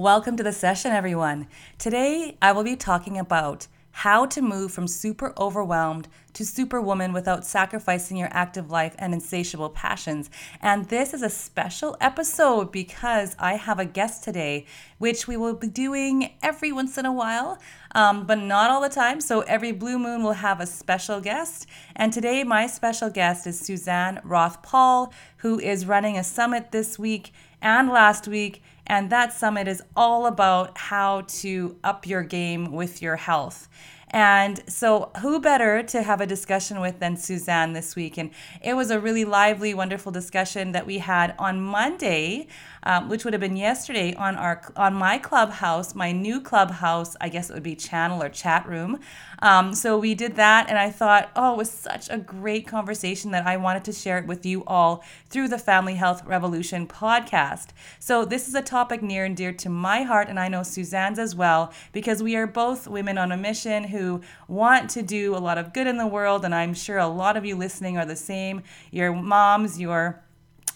Welcome to the session, everyone. Today, I will be talking about how to move from super overwhelmed to superwoman without sacrificing your active life and insatiable passions. And this is a special episode because I have a guest today, which we will be doing every once in a while, um, but not all the time. So every blue moon will have a special guest. And today, my special guest is Suzanne Roth Paul, who is running a summit this week and last week. And that summit is all about how to up your game with your health. And so, who better to have a discussion with than Suzanne this week? And it was a really lively, wonderful discussion that we had on Monday um, which would have been yesterday on our on my clubhouse, my new clubhouse. I guess it would be channel or chat room. Um, so we did that, and I thought, oh, it was such a great conversation that I wanted to share it with you all through the Family Health Revolution podcast. So this is a topic near and dear to my heart, and I know Suzanne's as well, because we are both women on a mission who want to do a lot of good in the world, and I'm sure a lot of you listening are the same. Your moms, your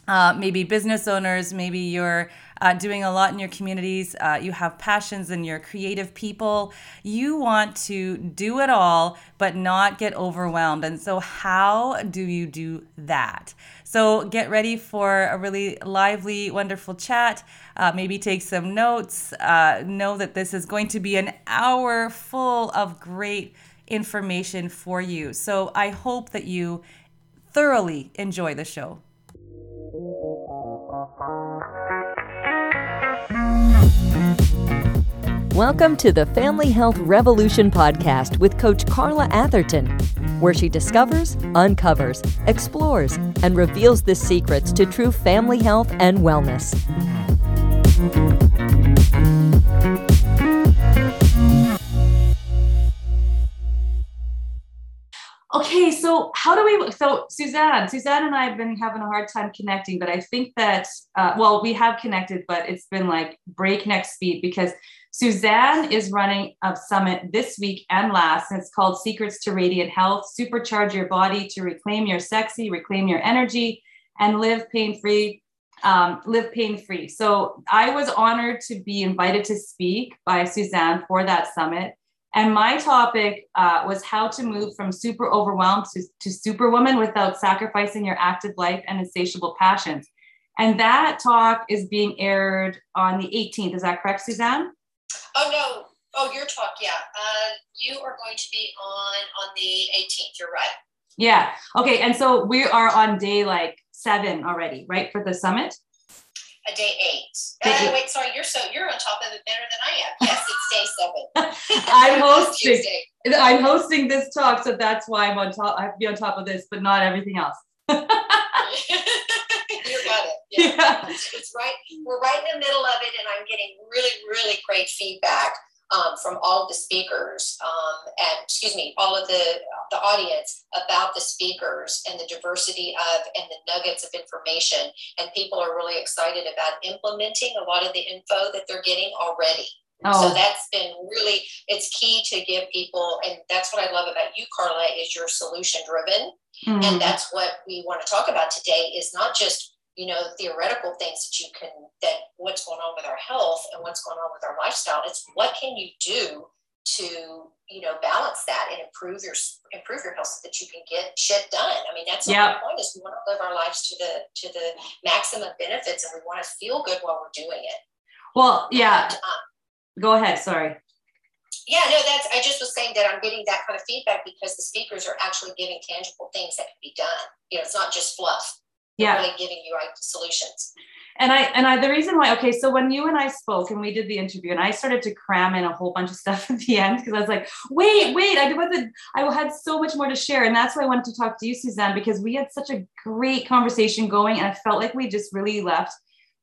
uh, maybe business owners, maybe you're uh, doing a lot in your communities, uh, you have passions and you're creative people. You want to do it all, but not get overwhelmed. And so, how do you do that? So, get ready for a really lively, wonderful chat. Uh, maybe take some notes. Uh, know that this is going to be an hour full of great information for you. So, I hope that you thoroughly enjoy the show. Welcome to the Family Health Revolution podcast with Coach Carla Atherton, where she discovers, uncovers, explores, and reveals the secrets to true family health and wellness. So how do we? So Suzanne, Suzanne and I have been having a hard time connecting, but I think that uh, well, we have connected, but it's been like breakneck speed because Suzanne is running a summit this week and last, and it's called Secrets to Radiant Health. Supercharge your body to reclaim your sexy, reclaim your energy, and live pain free. Um, live pain free. So I was honored to be invited to speak by Suzanne for that summit. And my topic uh, was how to move from super overwhelmed to, to superwoman without sacrificing your active life and insatiable passions. And that talk is being aired on the 18th. Is that correct, Suzanne? Oh, no. Oh, your talk. Yeah. Uh, you are going to be on on the 18th. You're right. Yeah. Okay. And so we are on day like seven already, right? For the summit? A day eight. Uh, wait, sorry, you're so you're on top of it better than I am. Yes, it's day seven. I'm hosting. I'm hosting this talk, so that's why I'm on top. I have to be on top of this, but not everything else. you got it. Yeah. yeah. It's, it's right. We're right in the middle of it, and I'm getting really, really great feedback um, from all of the speakers um, and excuse me, all of the the audience about the speakers and the diversity of and the nuggets of information. And people are really excited about implementing a lot of the info that they're getting already. Oh. So that's been really it's key to give people, and that's what I love about you, Carla, is you're solution driven. Mm-hmm. And that's what we want to talk about today is not just you know theoretical things that you can that what's going on with our health and what's going on with our lifestyle it's what can you do to you know balance that and improve your improve your health so that you can get shit done? I mean that's the yep. whole point is we want to live our lives to the to the maximum benefits and we want to feel good while we're doing it. Well yeah. And, um, go ahead sorry. Yeah no that's i just was saying that i'm getting that kind of feedback because the speakers are actually giving tangible things that can be done. You know it's not just fluff yeah. really giving you right solutions. And I and I the reason why okay so when you and I spoke and we did the interview and I started to cram in a whole bunch of stuff at the end because I was like wait wait I wasn't I had so much more to share. And that's why I wanted to talk to you Suzanne because we had such a great conversation going and I felt like we just really left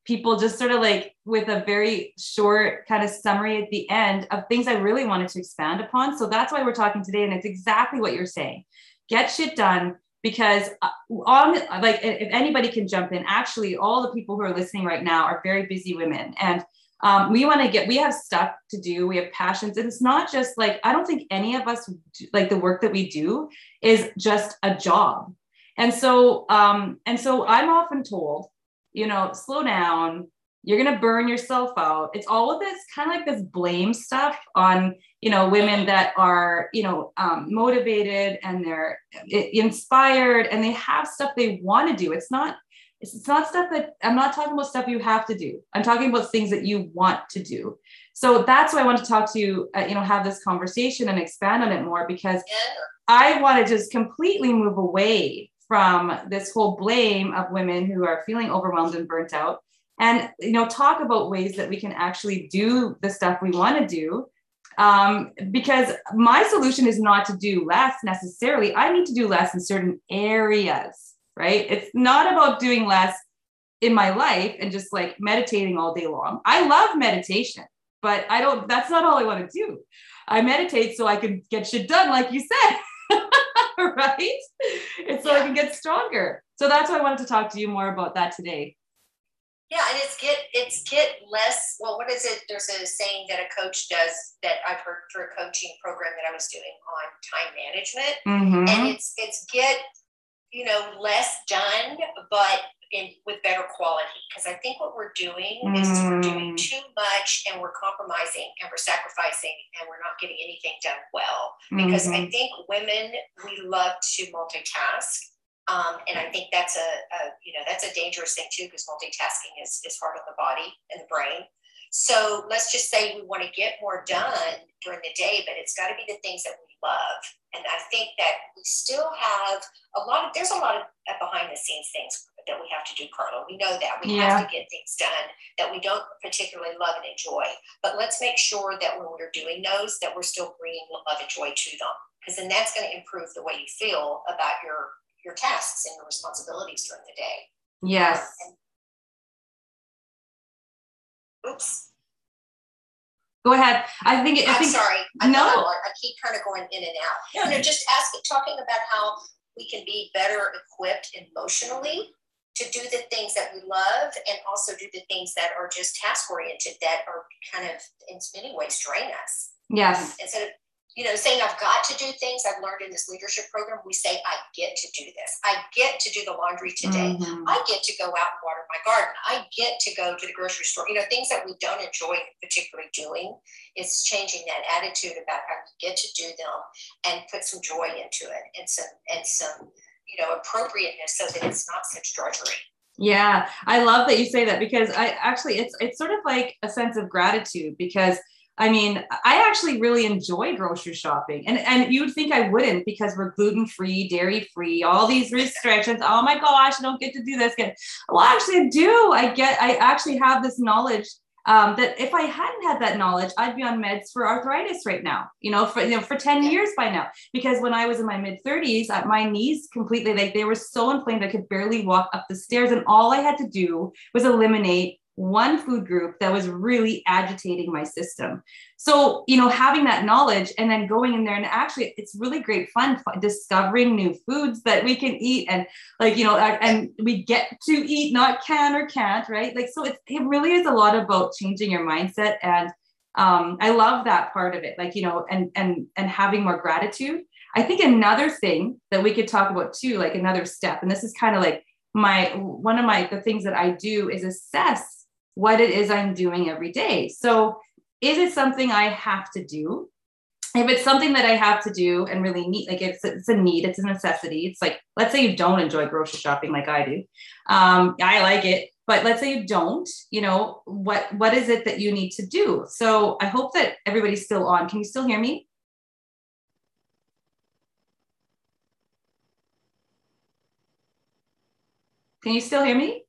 people just sort of like with a very short kind of summary at the end of things I really wanted to expand upon. So that's why we're talking today and it's exactly what you're saying. Get shit done because uh, on like if anybody can jump in actually all the people who are listening right now are very busy women. And um, we want to get we have stuff to do. We have passions. And it's not just like i don't think any of us like the work that we do is just a job. And so um and so i'm often told you know slow down you're going to burn yourself out. It's all of this kind of like this blame stuff on, you know, women that are, you know, um, motivated and they're inspired and they have stuff they want to do. It's not, it's not stuff that I'm not talking about stuff you have to do. I'm talking about things that you want to do. So that's why I want to talk to you, uh, you know, have this conversation and expand on it more because I want to just completely move away from this whole blame of women who are feeling overwhelmed and burnt out and you know talk about ways that we can actually do the stuff we want to do. Um, because my solution is not to do less necessarily. I need to do less in certain areas right? It's not about doing less in my life and just like meditating all day long. I love meditation but i don't that's not all i want to do. I meditate so i can get shit done like you said right? And so yeah. i can get stronger. So that's why i wanted to talk to you more about that today yeah, and it's get it's get less. Well, what is it? There's a saying that a coach does that I've heard for a coaching program that I was doing on time management, mm-hmm. and it's it's get you know less done, but in with better quality. Because I think what we're doing mm. is we're doing mm. too much, and we're compromising, and we're sacrificing, and we're not getting anything done well. Because mm-hmm. I think women we love to multitask um, and I think that's a, a, you know that's a dangerous thing too because multitasking is, is hard on the body and the brain. So let's just say we want to get more done during the day, but it's got to be the things that we love. And I think that we still have a lot of there's a lot of behind the scenes things that we have to do, Carla. We know that we yeah. have to get things done that we don't particularly love and enjoy. But let's make sure that when we're doing those, that we're still bringing love and joy to them, because then that's going to improve the way you feel about your your tasks and your responsibilities during the day. Yes. And, oops. Go ahead. I think. I am sorry. I no. I keep kind of going in and out. You know, just asking, talking about how we can be better equipped emotionally to do the things that we love and also do the things that are just task oriented that are kind of in many ways drain us. Yes. Instead of you know, saying I've got to do things I've learned in this leadership program, we say, I get to do this. I get to do the laundry today. Mm-hmm. I get to go out and water my garden. I get to go to the grocery store. You know, things that we don't enjoy particularly doing. It's changing that attitude about how we get to do them and put some joy into it and some and some, you know, appropriateness so that it's not such drudgery. Yeah, I love that you say that because I actually it's it's sort of like a sense of gratitude because I mean, I actually really enjoy grocery shopping. And and you'd think I wouldn't because we're gluten-free, dairy-free, all these restrictions. Oh my gosh, I don't get to do this. Again. Well, actually I do. I get I actually have this knowledge um, that if I hadn't had that knowledge, I'd be on meds for arthritis right now, you know, for you know, for 10 years by now. Because when I was in my mid 30s, uh, my knees completely like they were so inflamed, I could barely walk up the stairs. And all I had to do was eliminate one food group that was really agitating my system. So, you know, having that knowledge and then going in there and actually it's really great fun discovering new foods that we can eat and like, you know, and we get to eat, not can or can't, right? Like, so it's, it really is a lot about changing your mindset. And um, I love that part of it, like, you know, and, and, and having more gratitude. I think another thing that we could talk about too, like another step, and this is kind of like my, one of my, the things that I do is assess what it is I'm doing every day. So, is it something I have to do? If it's something that I have to do and really need, like it's, it's a need, it's a necessity. It's like, let's say you don't enjoy grocery shopping like I do. Um, I like it, but let's say you don't, you know, what, what is it that you need to do? So I hope that everybody's still on. Can you still hear me? Can you still hear me?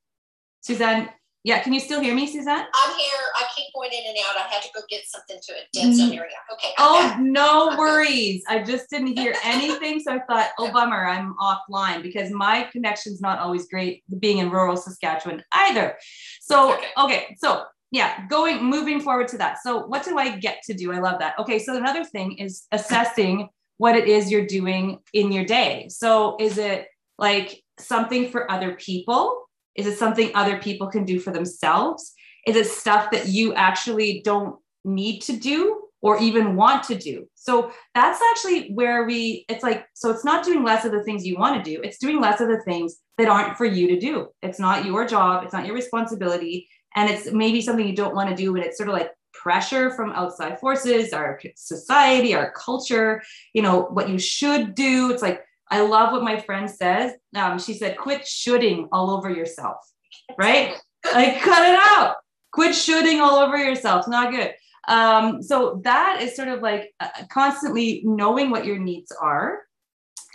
Suzanne, yeah, can you still hear me, Suzanne? I'm here. I keep going in and out. I had to go get something to a dead zone area. Okay. I'm oh, back. no I'm worries. Back. I just didn't hear anything. so I thought, oh, bummer, I'm offline because my connection's not always great being in rural Saskatchewan either. So, okay, okay so yeah, going, moving forward to that. So, what do I get to do? I love that. Okay, so another thing is assessing what it is you're doing in your day. So, is it like something for other people? Is it something other people can do for themselves? Is it stuff that you actually don't need to do or even want to do? So that's actually where we, it's like, so it's not doing less of the things you want to do, it's doing less of the things that aren't for you to do. It's not your job, it's not your responsibility. and it's maybe something you don't want to do and it's sort of like pressure from outside forces our society our culture you know what you should do it's like i love what my friend says. Um, she said quit shooting all over yourself right? Like cut it out. Quit shooting all over yourself. It's not good. Um, so that is sort of like uh, constantly knowing what your needs are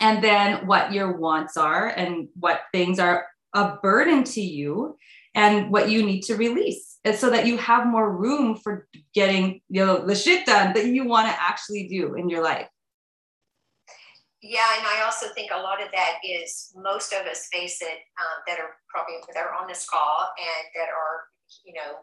and then what your wants are and what things are a burden to you and what you need to release. So that you have more room for getting you know the shit done that you want to actually do in your life yeah and i also think a lot of that is most of us face it um, that are probably that are on this call and that are you know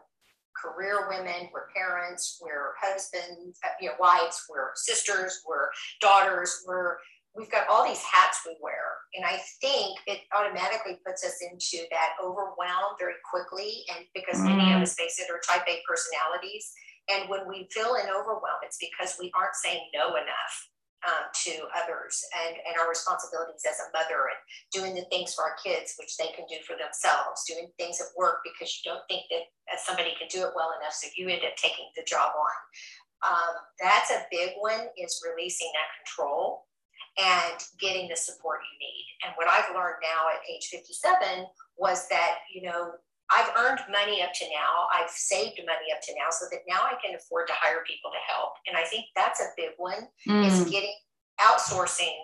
career women we're parents we're husbands uh, you know wives we're sisters we're daughters we're we've got all these hats we wear. And I think it automatically puts us into that overwhelm very quickly. And because mm. many of mm. us face it are type A personalities. And when we feel an overwhelm, it's because we aren't saying no enough um, to others and, and our responsibilities as a mother and doing the things for our kids, which they can do for themselves, doing things at work because you don't think that somebody can do it well enough. So you end up taking the job on. Um, that's a big one is releasing that control and getting the support you need. And what I've learned now at age 57 was that, you know, I've earned money up to now. I've saved money up to now so that now I can afford to hire people to help. And I think that's a big one mm. is getting outsourcing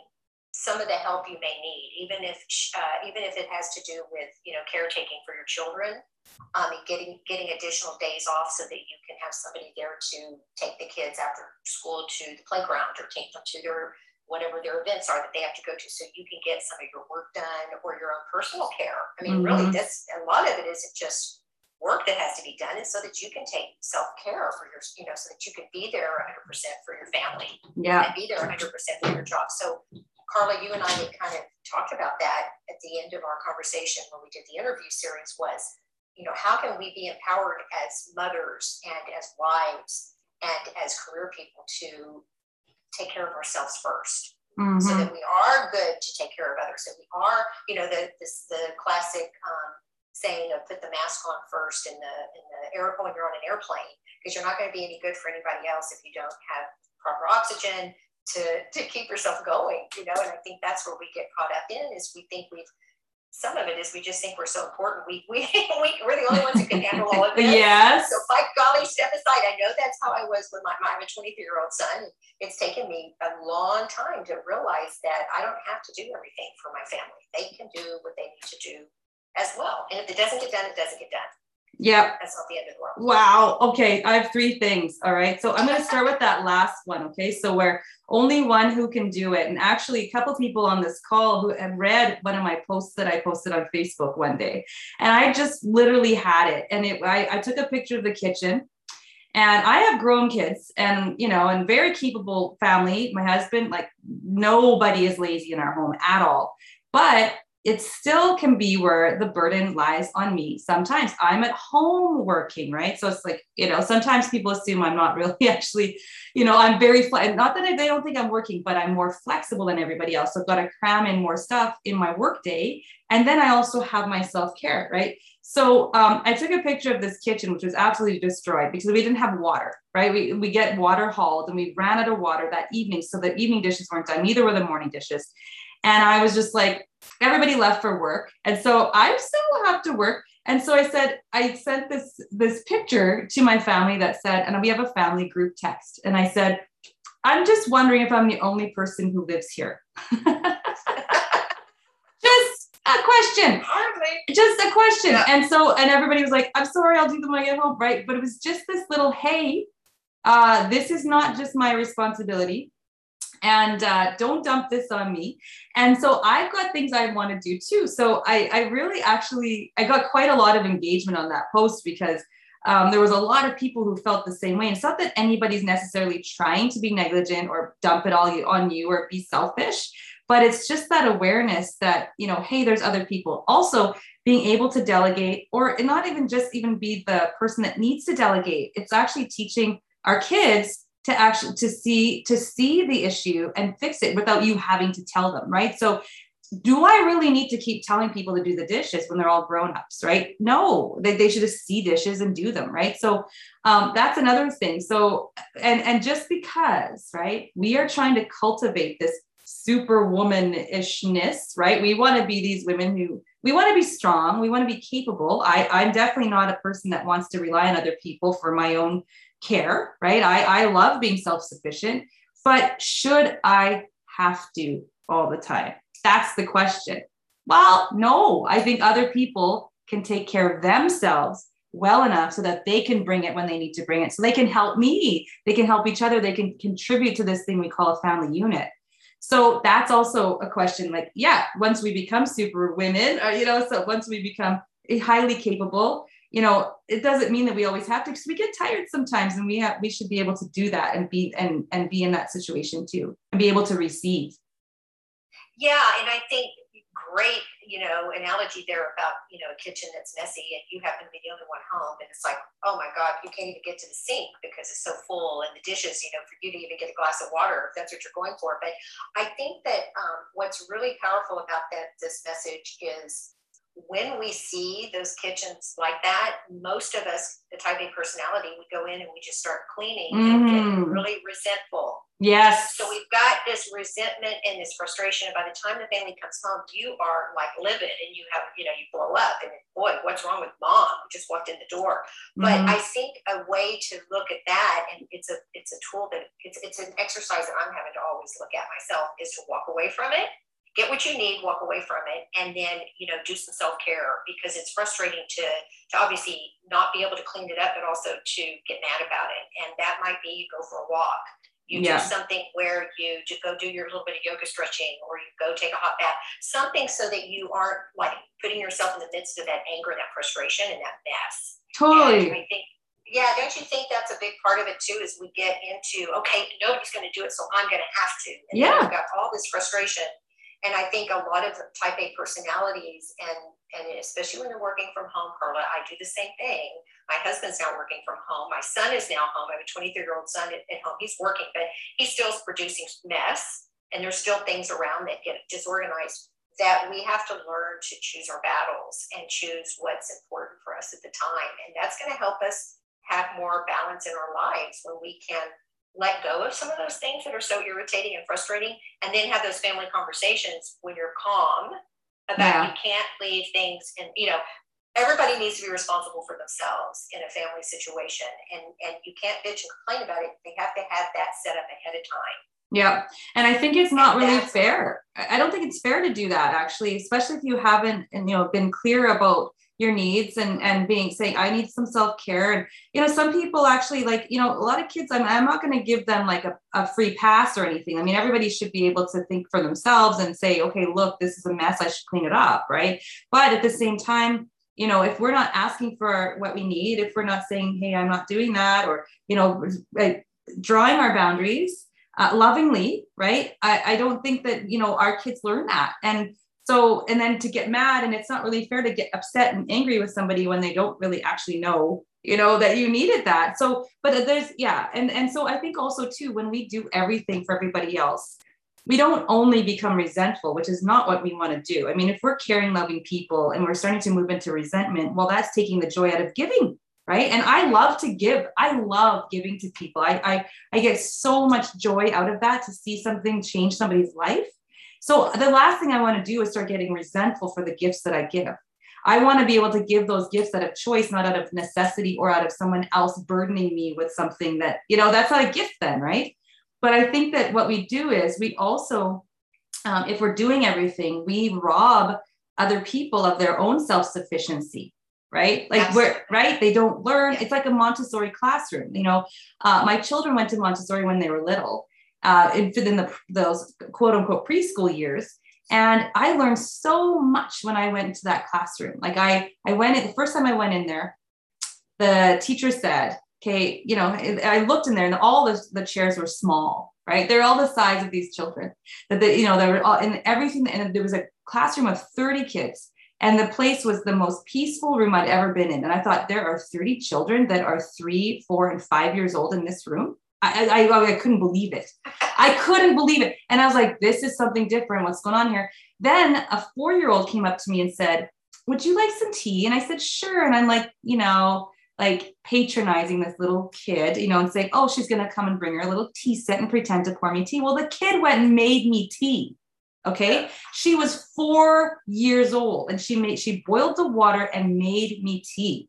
some of the help you may need, even if uh, even if it has to do with you know caretaking for your children, um, and getting getting additional days off so that you can have somebody there to take the kids after school to the playground or take them to their whatever their events are that they have to go to so you can get some of your work done or your own personal care. I mean, mm-hmm. really, this a lot of it isn't just work that has to be done, it's so that you can take self care for your, you know, so that you can be there 100% for your family. Yeah. And be there 100% for your job. So, Carla, you and I had kind of talked about that at the end of our conversation when we did the interview series was, you know, how can we be empowered as mothers and as wives and as career people to take care of ourselves 1st mm-hmm. so that we are good to take care of others. That we are, you know, the this the classic um, saying of put the mask on first in the in the air when you're on an airplane because you're not going to be any good for anybody else if you don't have proper oxygen to to keep yourself going. You know, and I think that's where we get caught up in is we think we've some of it is we just think we're so important. We, we, we, we're the only ones who can handle all of this. yes. So by golly, step aside. I know that's how I was with my, my 23 year old son. It's taken me a long time to realize that I don't have to do everything for my family. They can do what they need to do as well. And if it doesn't get done, it doesn't get done. Yeah. That's not the end of the world. Wow. Okay. I have three things. All right. So I'm going to start with that last one. Okay. So we're only one who can do it. And actually, a couple people on this call who had read one of my posts that I posted on Facebook one day. And I just literally had it. And it, I, I took a picture of the kitchen. And I have grown kids and, you know, and very capable family. My husband, like, nobody is lazy in our home at all. But it still can be where the burden lies on me. Sometimes I'm at home working, right? So it's like, you know, sometimes people assume I'm not really actually, you know, I'm very, fle- not that they don't think I'm working, but I'm more flexible than everybody else. So I've got to cram in more stuff in my workday. And then I also have my self care, right? So um, I took a picture of this kitchen, which was absolutely destroyed because we didn't have water, right? We, we get water hauled and we ran out of water that evening. So the evening dishes weren't done, neither were the morning dishes. And I was just like, everybody left for work. And so I still have to work. And so I said, I sent this this picture to my family that said, and we have a family group text. And I said, I'm just wondering if I'm the only person who lives here. just a question. Hardly. Just a question. Yeah. And so, and everybody was like, I'm sorry, I'll do them when I get home. Right. But it was just this little, hey, uh, this is not just my responsibility and uh, don't dump this on me. And so I've got things I want to do too. So I, I really actually I got quite a lot of engagement on that post because um, there was a lot of people who felt the same way. And it's not that anybody's necessarily trying to be negligent or dump it all on you or be selfish, but it's just that awareness that you know, hey, there's other people. Also, being able to delegate, or not even just even be the person that needs to delegate. It's actually teaching our kids to actually to see to see the issue and fix it without you having to tell them right so do I really need to keep telling people to do the dishes when they're all grown ups, right? No, they, they should just see dishes and do them, right? So um, that's another thing. So, and and just because, right, we are trying to cultivate this superwoman-ishness, right? We want to be these women who we want to be strong, we want to be capable. I, I'm definitely not a person that wants to rely on other people for my own care, right? I, I love being self-sufficient, but should I have to all the time? That's the question. Well, no, I think other people can take care of themselves well enough so that they can bring it when they need to bring it. So they can help me, they can help each other, they can contribute to this thing we call a family unit. So that's also a question like, yeah, once we become super women, or, uh, you know, so once we become highly capable, you know, it doesn't mean that we always have to because we get tired sometimes and we have we should be able to do that and be and and be in that situation too and be able to receive. Yeah, and I think great, you know, analogy there about, you know, a kitchen that's messy and you happen to be the only one home. And it's like, oh my God, you can't even get to the sink because it's so full and the dishes, you know, for you to even get a glass of water, if that's what you're going for. But I think that um, what's really powerful about that, this message is when we see those kitchens like that, most of us, the type A personality, we go in and we just start cleaning mm. and get mm-hmm. really resentful. Yes. So we've got this resentment and this frustration. And by the time the family comes home, you are like livid and you have, you know, you blow up and boy, what's wrong with mom? We just walked in the door. But mm. I think a way to look at that, and it's a it's a tool that it's it's an exercise that I'm having to always look at myself, is to walk away from it get what you need, walk away from it, and then you know do some self care because it's frustrating to to obviously not be able to clean it up, but also to get mad about it. And that might be you go for a walk, you yeah. do something where you just go do your little bit of yoga stretching, or you go take a hot bath, something so that you aren't like putting yourself in the midst of that anger, that frustration, and that mess. Totally. And I think yeah, don't you think that's a big part of it too? Is we get into okay, nobody's going to do it, so I'm going to have to. And yeah, we've got all this frustration, and I think a lot of type A personalities, and and especially when they're working from home, Carla, I do the same thing. My husband's now working from home. My son is now home. I have a 23 year old son at, at home. He's working, but he still is producing mess, and there's still things around that get disorganized. That we have to learn to choose our battles and choose what's important for us at the time, and that's going to help us have more balance in our lives when we can let go of some of those things that are so irritating and frustrating and then have those family conversations when you're calm about yeah. you can't leave things and you know everybody needs to be responsible for themselves in a family situation and and you can't bitch and complain about it. They have to have that set up ahead of time. Yeah and i think it's not really fair. I don't think it's fair to do that actually especially if you haven't and you know been clear about your needs and and being saying i need some self-care. And you know some people actually like you know a lot of kids i'm, I'm not going to give them like a, a free pass or anything. I mean everybody should be able to think for themselves and say okay look this is a mess i should clean it up right? But at the same time you know if we're not asking for what we need if we're not saying hey i'm not doing that or you know drawing our boundaries uh, lovingly right? I, I don't think that you know our kids learn that. And so and then to get mad and it's not really fair to get upset and angry with somebody when they don't really actually know you know that you needed that. So but there's yeah and and so i think also too when we do everything for everybody else we don't only become resentful which is not what we want to do. I mean if we're caring loving people and we're starting to move into resentment well that's taking the joy out of giving right? And i love to give. I love giving to people. I i, I get so much joy out of that to see something change somebody's life so the last thing I want to do is start getting resentful for the gifts that I give. I want to be able to give those gifts out of choice, not out of necessity or out of someone else burdening me with something that, you know, that's not a gift then, right? But I think that what we do is we also, um, if we're doing everything, we rob other people of their own self sufficiency right like Absolutely. we're right they don't learn it's like a montessori classroom you know uh, my children went to montessori when they were little uh, within the, those quote unquote preschool years. And I learned so much when I went into that classroom. Like I, I went in, the first time I went in there, the teacher said, okay, you know, I looked in there and all the, the chairs were small, right? They're all the size of these children that they, you know, they were all in everything. And there was a classroom of 30 kids and the place was the most peaceful room I'd ever been in. And I thought there are 30 children that are three, four, and five years old in this room. I, I, I couldn't believe it. I couldn't believe it. And I was like, this is something different. What's going on here? then a four year old came up to me and said, Would you like some tea? And I said, Sure. And I'm like, you know, like patronizing this little kid, you know, and saying, Oh, she's going to come and bring her a little tea set and pretend to pour me tea. Well, the kid went and made me tea. Okay. She was four years old and she made, she boiled the water and made me tea.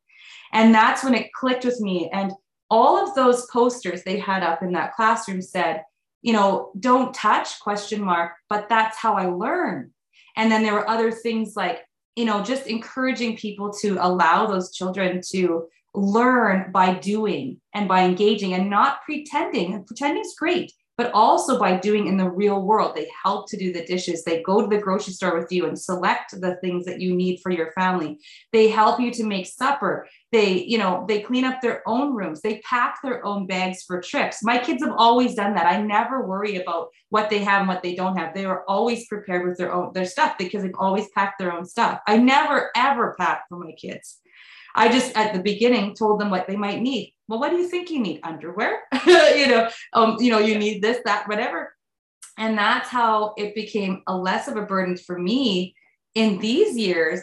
And that's when it clicked with me. And all of those posters they had up in that classroom said, you know, don't touch question mark, but that's how I learn. And then there were other things like, you know, just encouraging people to allow those children to learn by doing and by engaging and not pretending. Pretending is great, but also by doing in the real world. They help to do the dishes. They go to the grocery store with you and select the things that you need for your family. They help you to make supper. They, you know, they clean up their own rooms. They pack their own bags for trips. My kids have always done that. I never worry about what they have and what they don't have. They are always prepared with their own their stuff because they've always packed their own stuff. I never ever pack for my kids. I just at the beginning told them what they might need well, what do you think you need? Underwear, you know, um, you know, you need this, that, whatever. And that's how it became a less of a burden for me in these years,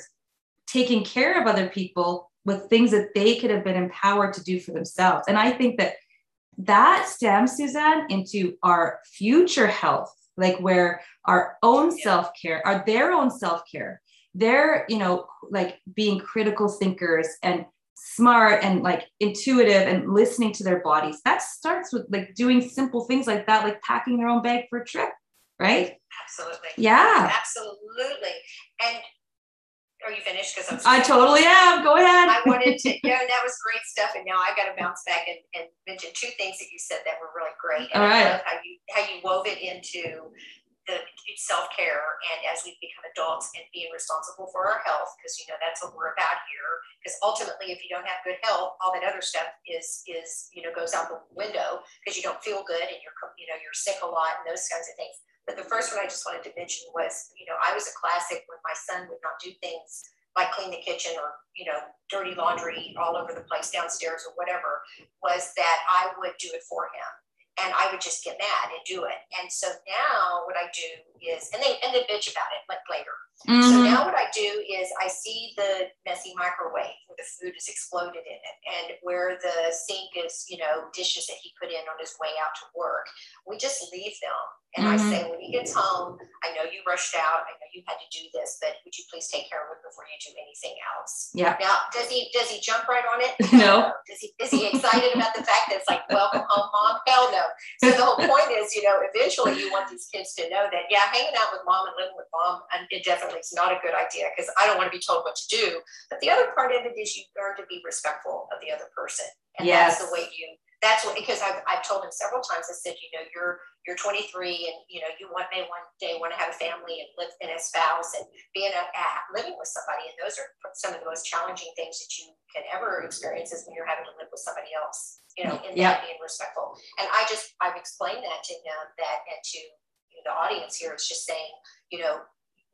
taking care of other people with things that they could have been empowered to do for themselves. And I think that that stems, Suzanne, into our future health, like where our own self care, our their own self care, they're, you know, like being critical thinkers and smart and like intuitive and listening to their bodies. That starts with like doing simple things like that, like packing their own bag for a trip, right? Absolutely. Yeah. Absolutely. And are you finished? Because I'm. I totally am. Go ahead. I wanted to, yeah, that was great stuff. And now I got to bounce back and, and mention two things that you said that were really great. And All right. I love how you how you wove it into the self care and as we become adults and being responsible for our health, because you know that's what we're about here. Because ultimately, if you don't have good health, all that other stuff is is you know goes out the window because you don't feel good and you're you know you're sick a lot and those kinds of things. But the first one I just wanted to mention was you know I was a classic when my son would not do things like clean the kitchen or you know dirty laundry all over the place downstairs or whatever was that I would do it for him and I would just get mad and do it. And so now what I do is, and they and they bitch about it like later. Mm-hmm. So now what I do is I see the messy microwave where the food is exploded in it, and where the sink is, you know, dishes that he put in on his way out to work. We just leave them and mm-hmm. I say, when he gets home, I know you rushed out. I know you had to do this, but would you please take care of it before you do anything else? Yeah. Now, does he does he jump right on it? No. Does he is he excited about the fact that it's like welcome home, mom? Hell no. So the whole point is, you know, eventually you want these kids to know that yeah, hanging out with mom and living with mom, and it definitely is not a good idea because I don't want to be told what to do. But the other part of it is you learn to be respectful of the other person, and yes. that's the way you that's what because I've, I've told him several times i said you know you're you're 23 and you know you want may one day want to have a family and live in a spouse and be in a living with somebody. And those are some of the most challenging things that you can ever experience is when you're having to live with somebody else you know in that being respectful. And i just i've explained that to him that and to you know, the audience here it's just saying you know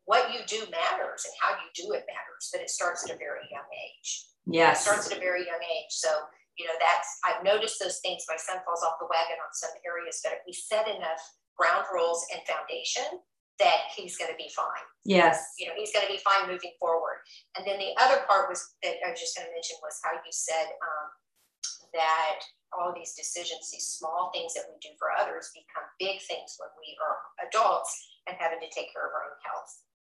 what you do matters and how you do it matters but it starts at a very young age. Yes. it starts at a very young age. So you know, that's, I've noticed those things. My son falls off the wagon on some areas, but if we set enough ground rules and foundation, that he's going to be fine. Yes. You know, he's going to be fine moving forward. And then the other part was that I was just going to mention was how you said um, that all these decisions, these small things that we do for others become big things when we are adults and having to take care of our own health.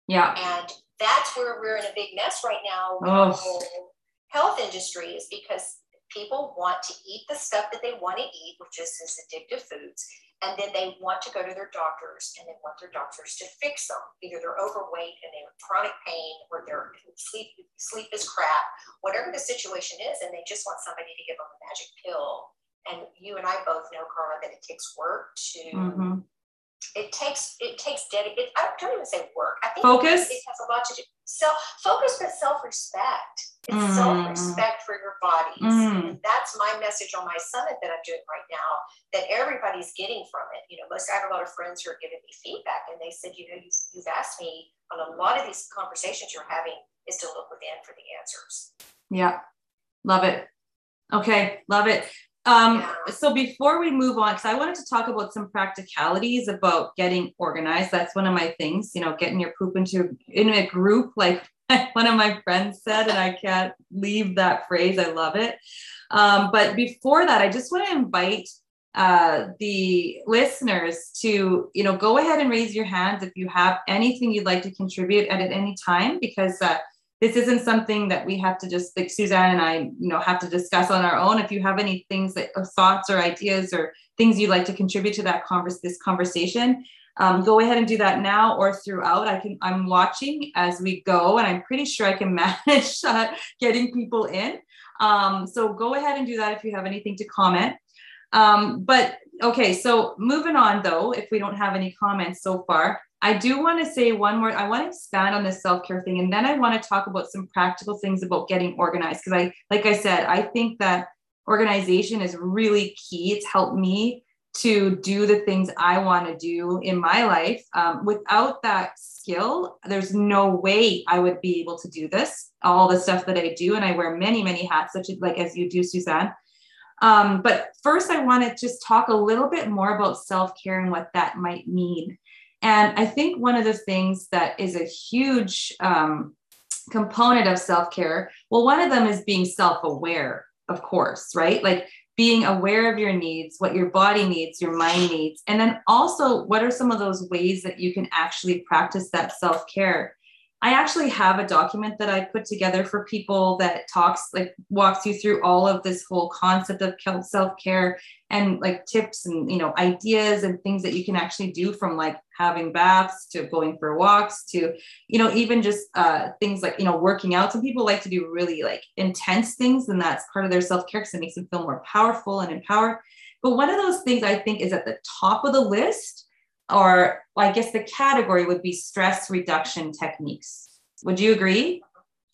Yeah. And that's where we're in a big mess right now with oh. the whole health industry is because people want to eat the stuff that they want to eat, which is these addictive foods, and then they want to go to their doctors and they want their doctors to fix them. Either they're overweight and they have chronic pain, or their sleep sleep is crap, whatever the situation is, and they just want somebody to give them a magic pill. And you and I both know, Carla, that it takes work to. Mm-hmm. It takes it takes dedicated. I don't even say work. I think focus. It has a lot to do self focus, but self respect it's mm. self-respect for your bodies. Mm. that's my message on my summit that I'm doing right now that everybody's getting from it. You know, most I have a lot of friends who are giving me feedback and they said, you know, you've, you've asked me on a lot of these conversations you're having is to look within for the answers. Yeah. Love it. Okay. Love it. Um. So before we move on, because I wanted to talk about some practicalities about getting organized. That's one of my things, you know, getting your poop into in a group, like one of my friends said, and I can't leave that phrase. I love it. Um, but before that, I just want to invite uh, the listeners to, you know, go ahead and raise your hands if you have anything you'd like to contribute at, at any time, because uh, this isn't something that we have to just like Suzanne and I, you know, have to discuss on our own. If you have any things that or thoughts or ideas or things you'd like to contribute to that converse, this conversation, um, go ahead and do that now or throughout. I can, I'm watching as we go, and I'm pretty sure I can manage uh, getting people in. Um, so go ahead and do that if you have anything to comment. Um, but okay, so moving on though, if we don't have any comments so far, I do want to say one more. I want to expand on this self care thing, and then I want to talk about some practical things about getting organized. Because I, like I said, I think that organization is really key. It's helped me to do the things I want to do in my life. Um, without that skill, there's no way I would be able to do this. All the stuff that I do, and I wear many, many hats, such as like as you do, Suzanne. Um, but first, I want to just talk a little bit more about self care and what that might mean. And I think one of the things that is a huge um, component of self care, well, one of them is being self aware, of course, right? Like being aware of your needs, what your body needs, your mind needs. And then also, what are some of those ways that you can actually practice that self care? I actually have a document that I put together for people that talks like walks you through all of this whole concept of self-care and like tips and you know ideas and things that you can actually do from like having baths to going for walks to you know even just uh, things like you know working out. Some people like to do really like intense things and that's part of their self-care because it makes them feel more powerful and empowered. But one of those things I think is at the top of the list or I guess the category would be stress reduction techniques. Would you agree?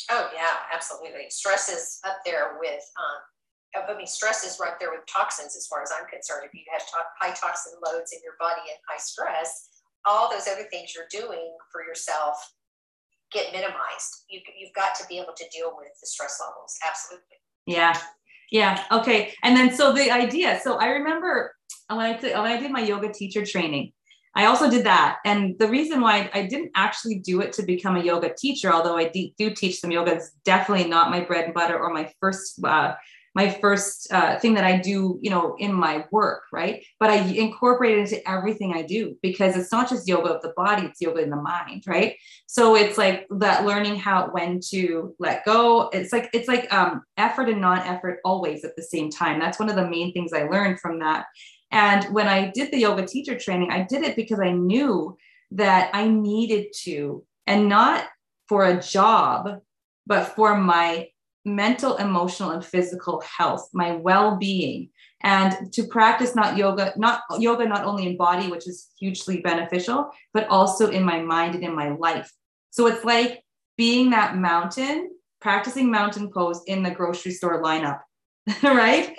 Oh yeah, absolutely. Stress is up there with, um, I mean, stress is right there with toxins as far as I'm concerned. If you have to- high toxin loads in your body and high stress, all those other things you're doing for yourself get minimized. You, you've got to be able to deal with the stress levels. Absolutely. Yeah. Yeah. Okay. And then so the idea. So I remember when I, when I did my yoga teacher training, I also did that. And the reason why I didn't actually do it to become a yoga teacher, although I do teach some yoga, it's definitely not my bread and butter or my first, uh, my first uh, thing that I do, you know, in my work, right? But I incorporate it into everything I do because it's not just yoga of the body, it's yoga in the mind, right? So it's like that learning how when to let go. It's like it's like um, effort and non-effort always at the same time. That's one of the main things I learned from that. And when I did the yoga teacher training, I did it because I knew that I needed to, and not for a job, but for my mental, emotional, and physical health, my well-being, and to practice not yoga, not yoga, not only in body, which is hugely beneficial, but also in my mind and in my life. So it's like being that mountain, practicing mountain pose in the grocery store lineup right?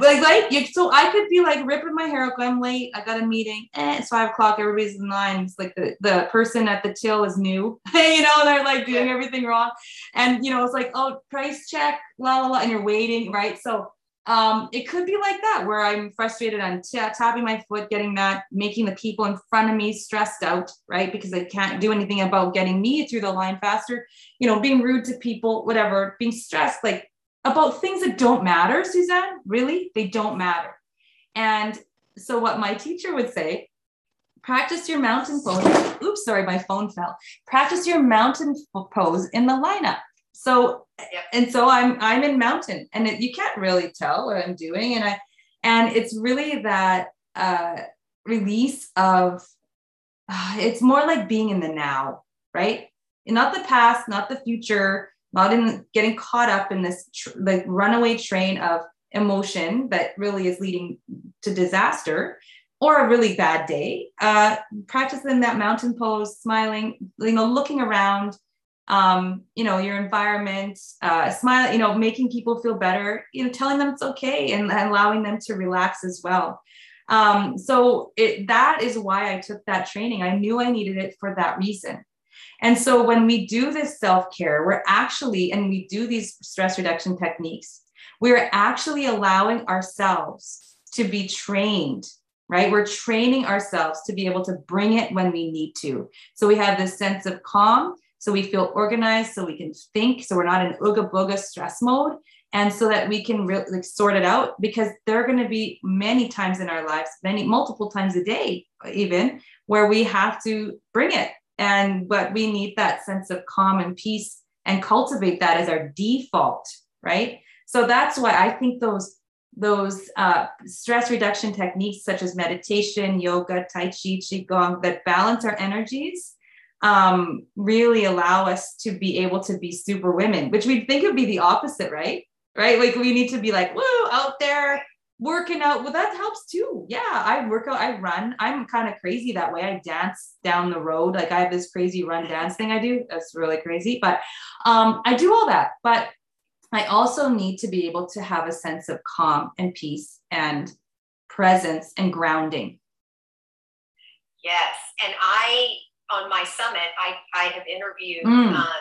like, like you, so I could be like ripping my hair up. I'm late. I got a meeting. Eh, it's five o'clock. Everybody's in line. It's like the, the person at the till is new, you know, they're like doing everything wrong. And, you know, it's like, oh, price check, la, la, la. And you're waiting, right? So um, it could be like that where I'm frustrated. I'm t- tapping my foot, getting that, making the people in front of me stressed out, right? Because they can't do anything about getting me through the line faster, you know, being rude to people, whatever, being stressed. Like about things that don't matter, Suzanne. Really, they don't matter. And so, what my teacher would say practice your mountain pose. Oops, sorry, my phone fell. Practice your mountain pose in the lineup. So, and so I'm I'm in mountain, and it, you can't really tell what I'm doing, and I and it's really that uh, release of. Uh, it's more like being in the now, right? Not the past, not the future, not in getting caught up in this tr- like runaway train of emotion that really is leading to disaster or a really bad day. Uh, practicing that mountain pose smiling you know looking around um, you know your environment uh, smile you know making people feel better you know telling them it's okay and allowing them to relax as well. Um, so it, that is why i took that training. I knew i needed it for that reason and so when we do this self care, we're actually, and we do these stress reduction techniques, we're actually allowing ourselves to be trained right? We're training ourselves to be able to bring it when we need to. So we have this sense of calm so we feel organized so we can think so we're not in ooga booga stress mode and so that we can really like, sort it out because there are going to be many times in our lives many multiple times a day even where we have to bring it and but we need that sense of calm and peace and cultivate that as our default right so that's why i think those those uh, stress reduction techniques such as meditation yoga tai chi qigong that balance our energies um, really allow us to be able to be super women which we think would be the opposite right right? Like we need to be like, woo, out there working out. Well, that helps too. Yeah, I work out, I run. I'm kind of crazy that way. I dance down the road. Like I have this crazy run dance thing I do. That's really crazy. But um, I do all that. But I also need to be able to have a sense of calm and peace and presence and grounding. Yes. And I, on my summit, I, I have interviewed mm. uh,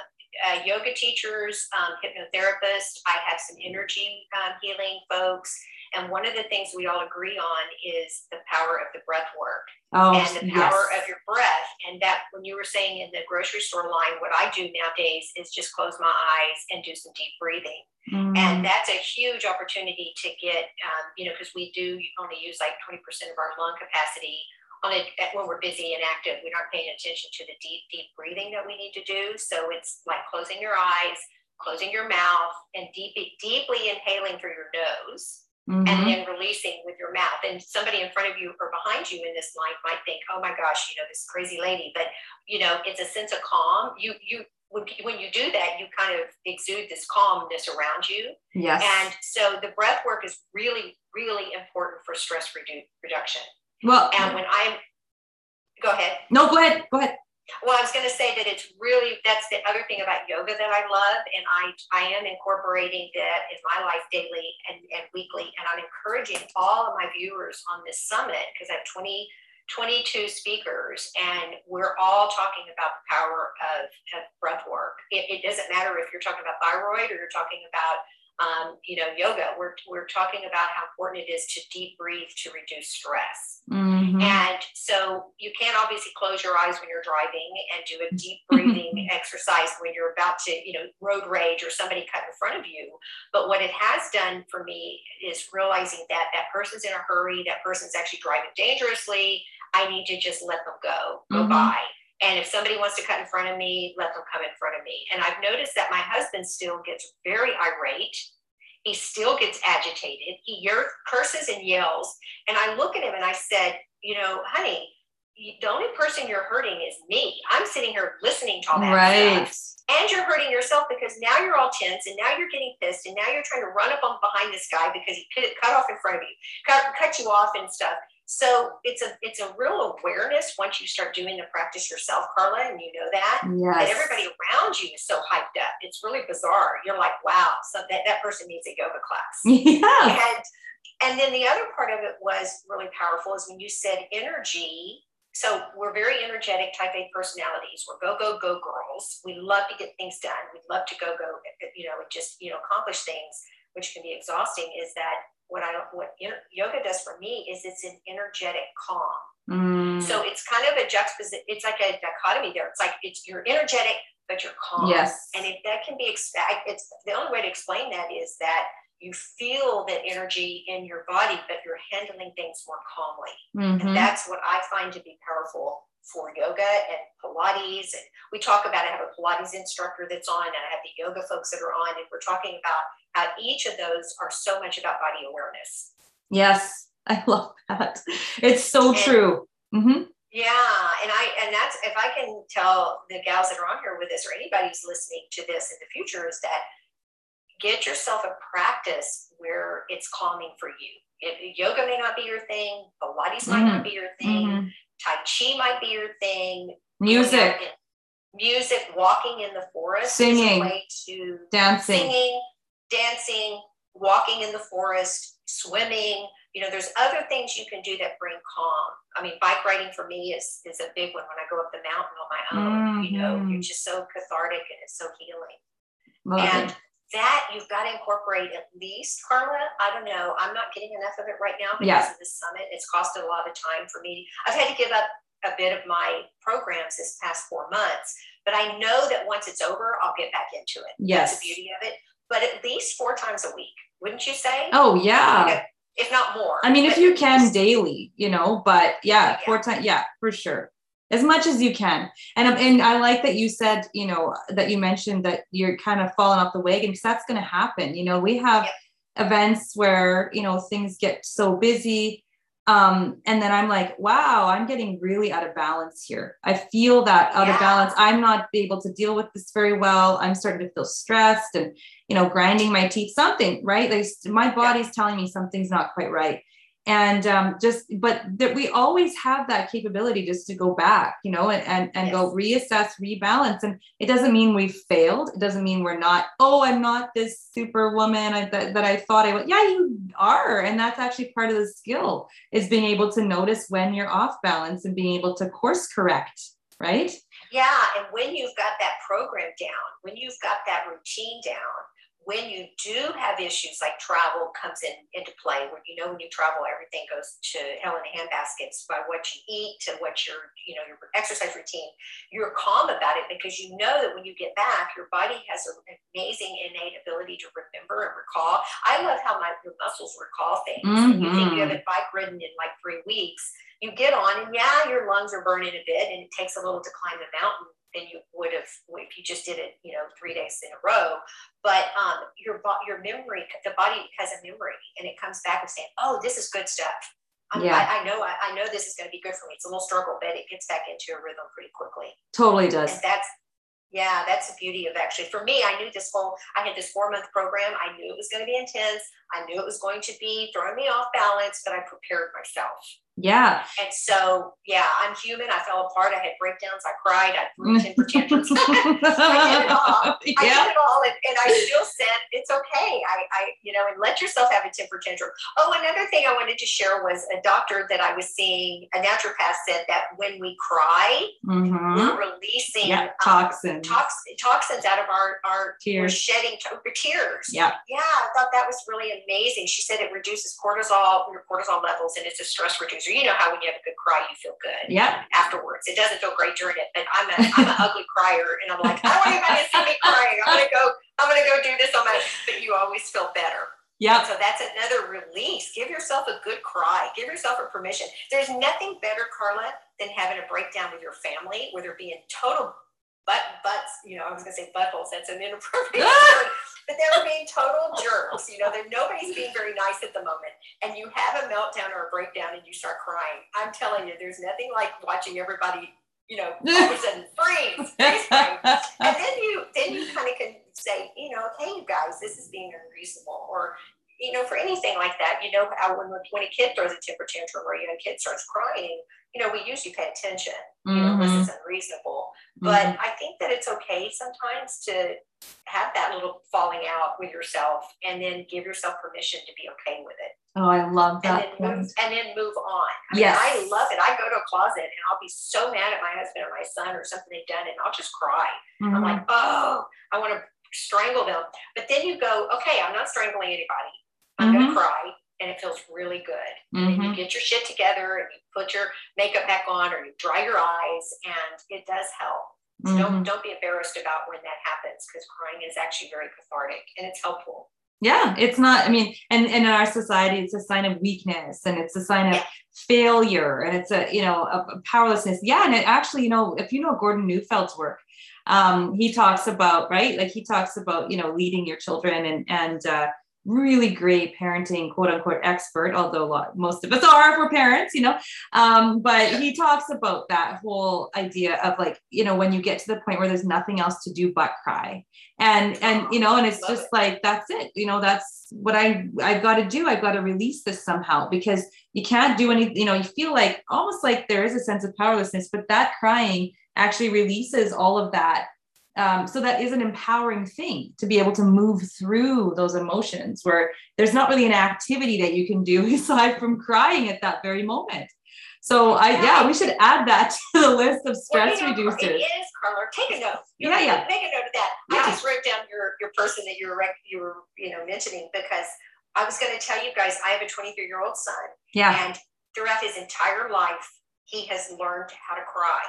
uh, yoga teachers, um, hypnotherapists. I have some energy um, healing folks. And one of the things we all agree on is the power of the breath work oh, and the power yes. of your breath. And that, when you were saying in the grocery store line, what I do nowadays is just close my eyes and do some deep breathing. Mm. And that's a huge opportunity to get, um, you know, because we do only use like 20% of our lung capacity on it when we're busy and active, we aren't paying attention to the deep, deep breathing that we need to do. So it's like closing your eyes, closing your mouth, and deep, deeply inhaling through your nose. Mm-hmm. And then releasing with your mouth. And somebody in front of you or behind you in this line might think, "Oh my gosh, you know this crazy lady." But you know, it's a sense of calm. You you when, when you do that, you kind of exude this calmness around you. Yes. And so the breath work is really, really important for stress redu- reduction. Well, and when I'm, go ahead. No, go ahead. Go ahead. Well, I was going to say that it's really that's the other thing about yoga that I love, and I I am incorporating that in my life daily and, and weekly, and I'm encouraging all of my viewers on this summit because I have 20, 22 speakers, and we're all talking about the power of, of breath work. It, it doesn't matter if you're talking about thyroid or you're talking about um, you know, yoga, we're, we're talking about how important it is to deep breathe to reduce stress. Mm-hmm. And so you can't obviously close your eyes when you're driving and do a deep breathing exercise when you're about to, you know, road rage or somebody cut in front of you. But what it has done for me is realizing that that person's in a hurry, that person's actually driving dangerously. I need to just let them go, go mm-hmm. by. And if somebody wants to cut in front of me, let them come in front of me. And I've noticed that my husband still gets very irate. He still gets agitated. He curses and yells. And I look at him and I said, You know, honey, the only person you're hurting is me. I'm sitting here listening to all that right. stuff. And you're hurting yourself because now you're all tense and now you're getting pissed and now you're trying to run up on behind this guy because he cut off in front of you, cut, cut you off and stuff. So it's a it's a real awareness once you start doing the practice yourself, Carla, and you know that. Yes. That everybody around you is so hyped up. It's really bizarre. You're like, wow, so that, that person needs a yoga class. Yeah. And and then the other part of it was really powerful is when you said energy. So we're very energetic type A personalities. We're go, go, go girls. We love to get things done. We love to go, go, you know, we just, you know, accomplish things, which can be exhausting, is that what I what yoga does for me is it's an energetic calm. Mm. So it's kind of a juxtaposition. It's like a dichotomy there. It's like it's you're energetic, but you're calm. Yes. And if that can be, it's the only way to explain that is that you feel that energy in your body, but you're handling things more calmly. Mm-hmm. And that's what I find to be powerful for yoga and Pilates. And we talk about, I have a Pilates instructor that's on, and I have the yoga folks that are on, and we're talking about how each of those are so much about body awareness. Yes, I love that. It's so and, true. Mm-hmm. Yeah, and I and that's if I can tell the gals that are on here with us or anybody who's listening to this in the future is that get yourself a practice where it's calming for you. If yoga may not be your thing, Pilates mm-hmm. might not mm-hmm. be your thing, mm-hmm. Tai Chi might be your thing. Music. Music, walking in the forest, singing, way to dancing, singing, dancing, walking in the forest, swimming. You know, there's other things you can do that bring calm. I mean, bike riding for me is is a big one. When I go up the mountain on my own, mm-hmm. you know, mm-hmm. you're just so cathartic and it's so healing. Love and it. That you've got to incorporate at least, Carla. I don't know. I'm not getting enough of it right now because Yeah. of the summit. It's costed a lot of time for me. I've had to give up a bit of my programs this past four months, but I know that once it's over, I'll get back into it. Yes. That's the beauty of it. But at least four times a week, wouldn't you say? Oh yeah. Okay. If not more. I mean, if you can daily, you know, but yeah, Yeah. four times, yeah, for sure. As much as you can. And um, and I like that you said, you know, that you mentioned that you're kind of falling off the wagon because that's going to happen. You know, we have Yep. events where, you know, things get so busy. Um, and then I'm like, wow, I'm getting really out of balance here. I feel that out of balance. I'm not able to deal with this very well. I'm starting to feel stressed and, you know, grinding my teeth, something, right? Like my body's telling me something's not quite right and um, just but that we always have that capability just to go back you know and and, and go reassess rebalance. And it doesn't mean we've failed. It doesn't mean we're not oh i'm not this superwoman I, that, that i thought i was yeah you are. And that's actually part of the skill is being able to notice when you're off balance and being able to course correct right? Yeah, and when you've got that program down, when you've got that routine down, when you do have issues like travel comes in into play, where you know when you travel, everything goes to hell in a handbaskets by what you eat to what your you know your exercise routine. You're calm about it because you know that when you get back, your body has an amazing innate ability to remember and recall. I love how my your muscles recall things. And You think you Mhm. haven't bike ridden in like three weeks. You get on, and yeah, your lungs are burning a bit, and it takes a little to climb the mountain than you would have if you just did it, you know, three days in a row. But um, your your memory, the body has a memory, and it comes back and saying, "Oh, this is good stuff." I'm, Yeah. I, I know, I, I know this is going to be good for me. It's a little struggle, but it gets back into a rhythm pretty quickly, totally does and that's. Yeah, that's the beauty of actually. For me, I knew this whole. I had this four month program. I knew it was going to be intense. I knew it was going to be throwing me off balance, but I prepared myself. Yeah And so, yeah, I'm human. I fell apart. I had breakdowns. I cried. I threw temper tantrums. I did it all. I yeah did it all, and, and I still said it's okay. I, I, you know, and let yourself have a temper tantrum. Oh, another thing I wanted to share was a doctor that I was seeing, a naturopath said that when we cry, Mhm. we're releasing yeah um, toxins tox, toxins out of our our we're tears shedding we're tears. yeah Yeah, I thought that was really amazing. She said it reduces cortisol, your cortisol levels, and it's a stress reducer. You know how when you have a good cry, you feel good yeah afterwards. It doesn't feel great during it, but I'm a I'm an ugly crier, and I'm like, I don't want anybody to see me crying. I'm gonna go, I'm gonna go do this on my. But you always feel better. yeah So that's another release. Give yourself a good cry. Give yourself a permission. There's nothing better, Carla, than having a breakdown with your family, where they're being total butt butts. You know, I was gonna say buttholes. That's an inappropriate word. But they were being total jerks. You know, that nobody's being very nice at the moment, and you have a meltdown or a breakdown, and you start crying. I'm telling you, there's nothing like watching everybody. You know, all of a sudden freeze, freeze frame and then you then you kind of can say, you know, hey, you guys, this is being unreasonable, or you know, for anything like that, you know, how when when a kid throws a temper tantrum or a kid starts crying, you know, we usually pay attention. You know, Mhm. this is unreasonable, but Mhm. I think that it's okay sometimes to have that little falling out with yourself, and then give yourself permission to be okay with it oh i love and that then point. move and then move on. I mean, I love it. I go to a closet and I'll be so mad at my husband or my son or something they've done, and I'll just cry. I'm Mhm. like, oh, I want to strangle them. But then you go, okay, I'm not strangling anybody. I'm Mm-hmm. gonna cry, and it feels really good. And then you get your shit together and you put your makeup back on or you dry your eyes, and it does help. So Mhm. don't don't be embarrassed about when that happens because crying is actually very cathartic and it's helpful. yeah it's not i mean and, and in our society it's a sign of weakness and it's a sign of Yeah. failure and it's a you know a, powerlessness yeah and it actually you know if you know gordon neufeld's work um he talks about right like he talks about you know leading your children and and uh really great parenting quote unquote expert although a lot most of us are for parents you know? Um but he talks about that whole idea of like you know when you get to the point where there's nothing else to do but cry. And and you know and it's just like that's it you know that's what i i've got to do. I've got to release this somehow because you can't do any you know you feel like almost like there is a sense of powerlessness but that crying actually releases all of that um, so that is an empowering thing to be able to move through those emotions where there's not really an activity that you can do aside from crying at that very moment So I yeah, we should add that to the list of stress well, you know, reducers. It is, Carla. Take a note. You yeah, yeah. Make a note of that. Yeah. I just wrote down your your person that you were you were you know mentioning because I was going to tell you guys I have a 23 year old son. Yeah. And throughout his entire life, he has learned how to cry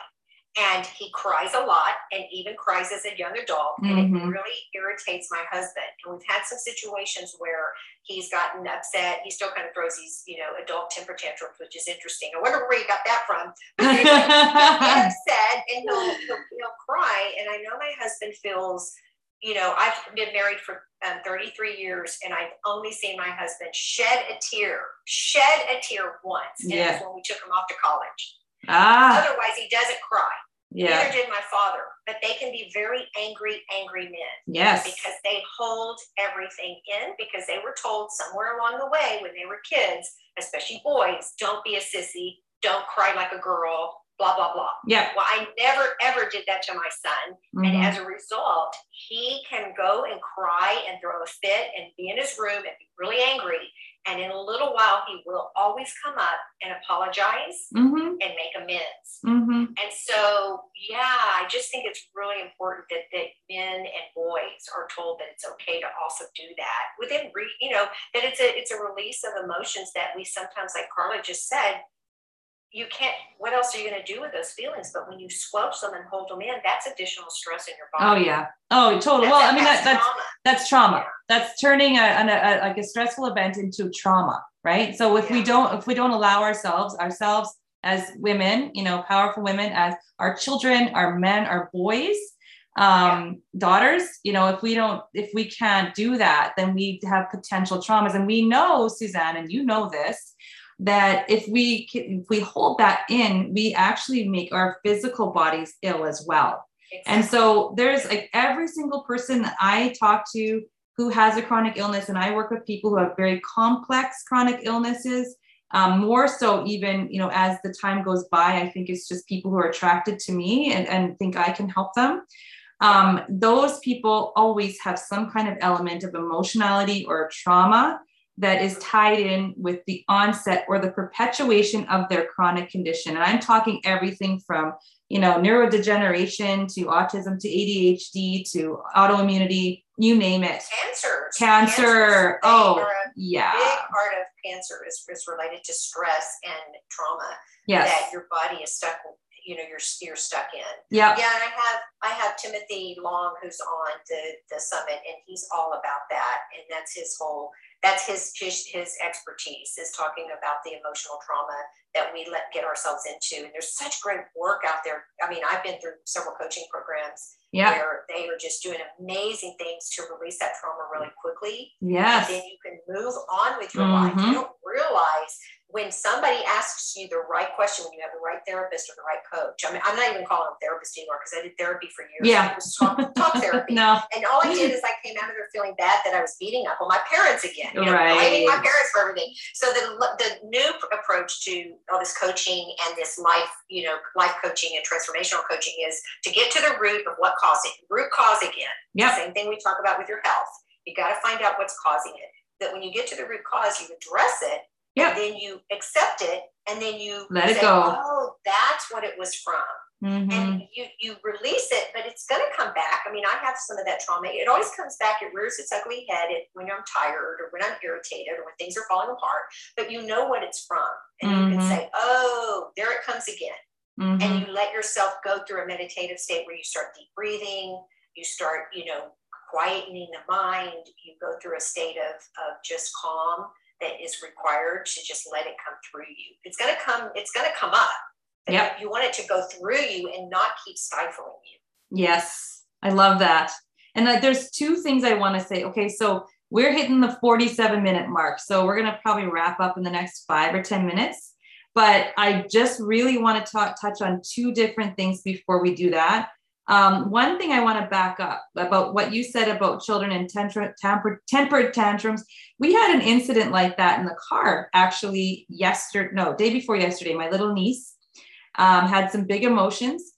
and he cries a lot and even cries as a young adult and mm-hmm. it really irritates my husband. And we've had some situations where he's gotten upset. He still kind of throws these you know adult temper tantrums which is interesting. I wonder where you got that from. He's upset and he'll, he'll, he'll cry. And i know my husband feels you know i've been married for um, 33 years and i've only seen my husband shed a tear shed a tear once and yeah. when we took him off to college Ah. Otherwise, he doesn't cry. Yeah. Neither did my father, but they can be very angry, angry men. Yes. Because they hold everything in because they were told somewhere along the way when they were kids, especially boys, don't be a sissy, don't cry like a girl, blah, blah, blah. Yeah. Well, I never, ever did that to my son. Mm-hmm. And as a result, he can go and cry and throw a fit and be in his room and be really angry. And in a little while, he will always come up and apologize mm-hmm. and make amends. Mm-hmm. And so, yeah, I just think it's really important that, that men and boys are told that it's okay to also do that within, re- you know, that it's a it's a release of emotions that we sometimes, like Carla just said, you can't what else are you going to do with those feelings but when you squelch them and hold them in that's additional stress in your body oh yeah oh totally well i mean that, that's trauma. that's trauma yeah. that's turning a, a, a, like a stressful event into trauma right so if yeah. we don't if we don't allow ourselves ourselves as women you know powerful women as our children our men our boys um yeah. daughters you know if we don't if we can't do that then we have potential traumas and we know suzanne and you know this that if we if we hold that in, we actually make our physical bodies ill as well. Exactly. And so there's like every single person that I talk to who has a chronic illness, and I work with people who have very complex chronic illnesses. Um, more so, even you know, as the time goes by, I think it's just people who are attracted to me and, and think I can help them. Um, those people always have some kind of element of emotionality or trauma that is tied in with the onset or the perpetuation of their chronic condition. And I'm talking everything from, you know, neurodegeneration to autism to ADHD to autoimmunity, you name it. Cancer. Cancer. Oh, yeah. Big part of cancer is, is related to stress and trauma. Yes. That your body is stuck you know you're you're stuck in. Yeah. Yeah, and I have I have Timothy Long who's on the the summit and he's all about that and that's his whole that's his, his his expertise is talking about the emotional trauma that we let get ourselves into. And there's such great work out there. I mean i've been through several coaching programs yeah. where they are just doing amazing things to release that trauma really quickly. Yes. and then you can move on with your mm-hmm. life you don't realize when somebody asks you the right question, when you have the right therapist or the right coach, I mean, I'm not even calling them therapist anymore because I did therapy for years. Yeah. It was talk, talk therapy. no. And all I did is I came out of there feeling bad that I was beating up on my parents again. You know, right. blaming my parents for everything. So the, the new approach to all this coaching and this life, you know, life coaching and transformational coaching is to get to the root of what caused it. Root cause again. Yeah. Same thing we talk about with your health. You got to find out what's causing it. That when you get to the root cause, you address it yeah. And then you accept it and then you let say, it go. Oh, that's what it was from. Mm-hmm. And you you release it, but it's gonna come back. I mean, I have some of that trauma. It always comes back, it rears its ugly head when I'm tired or when I'm irritated or when things are falling apart, but you know what it's from. And mm-hmm. you can mm-hmm. say, Oh, there it comes again. Mm-hmm. And you let yourself go through a meditative state where you start deep breathing, you start, you know, quietening the mind, you go through a state of, of just calm that is required to just let it come through you. It's going to come, it's going to come up. Yeah. You want it to go through you and not keep stifling you. Yes. I love that. And uh, there's two things I want to say. Okay. So we're hitting the 47 minute mark. So we're going to probably wrap up in the next five or 10 minutes. But I just really want to talk, touch on two different things before we do that. Um, one thing I want to back up about what you said about children and temper, temper, tempered tantrums. We had an incident like that in the car actually yesterday, no, day before yesterday. My little niece um, had some big emotions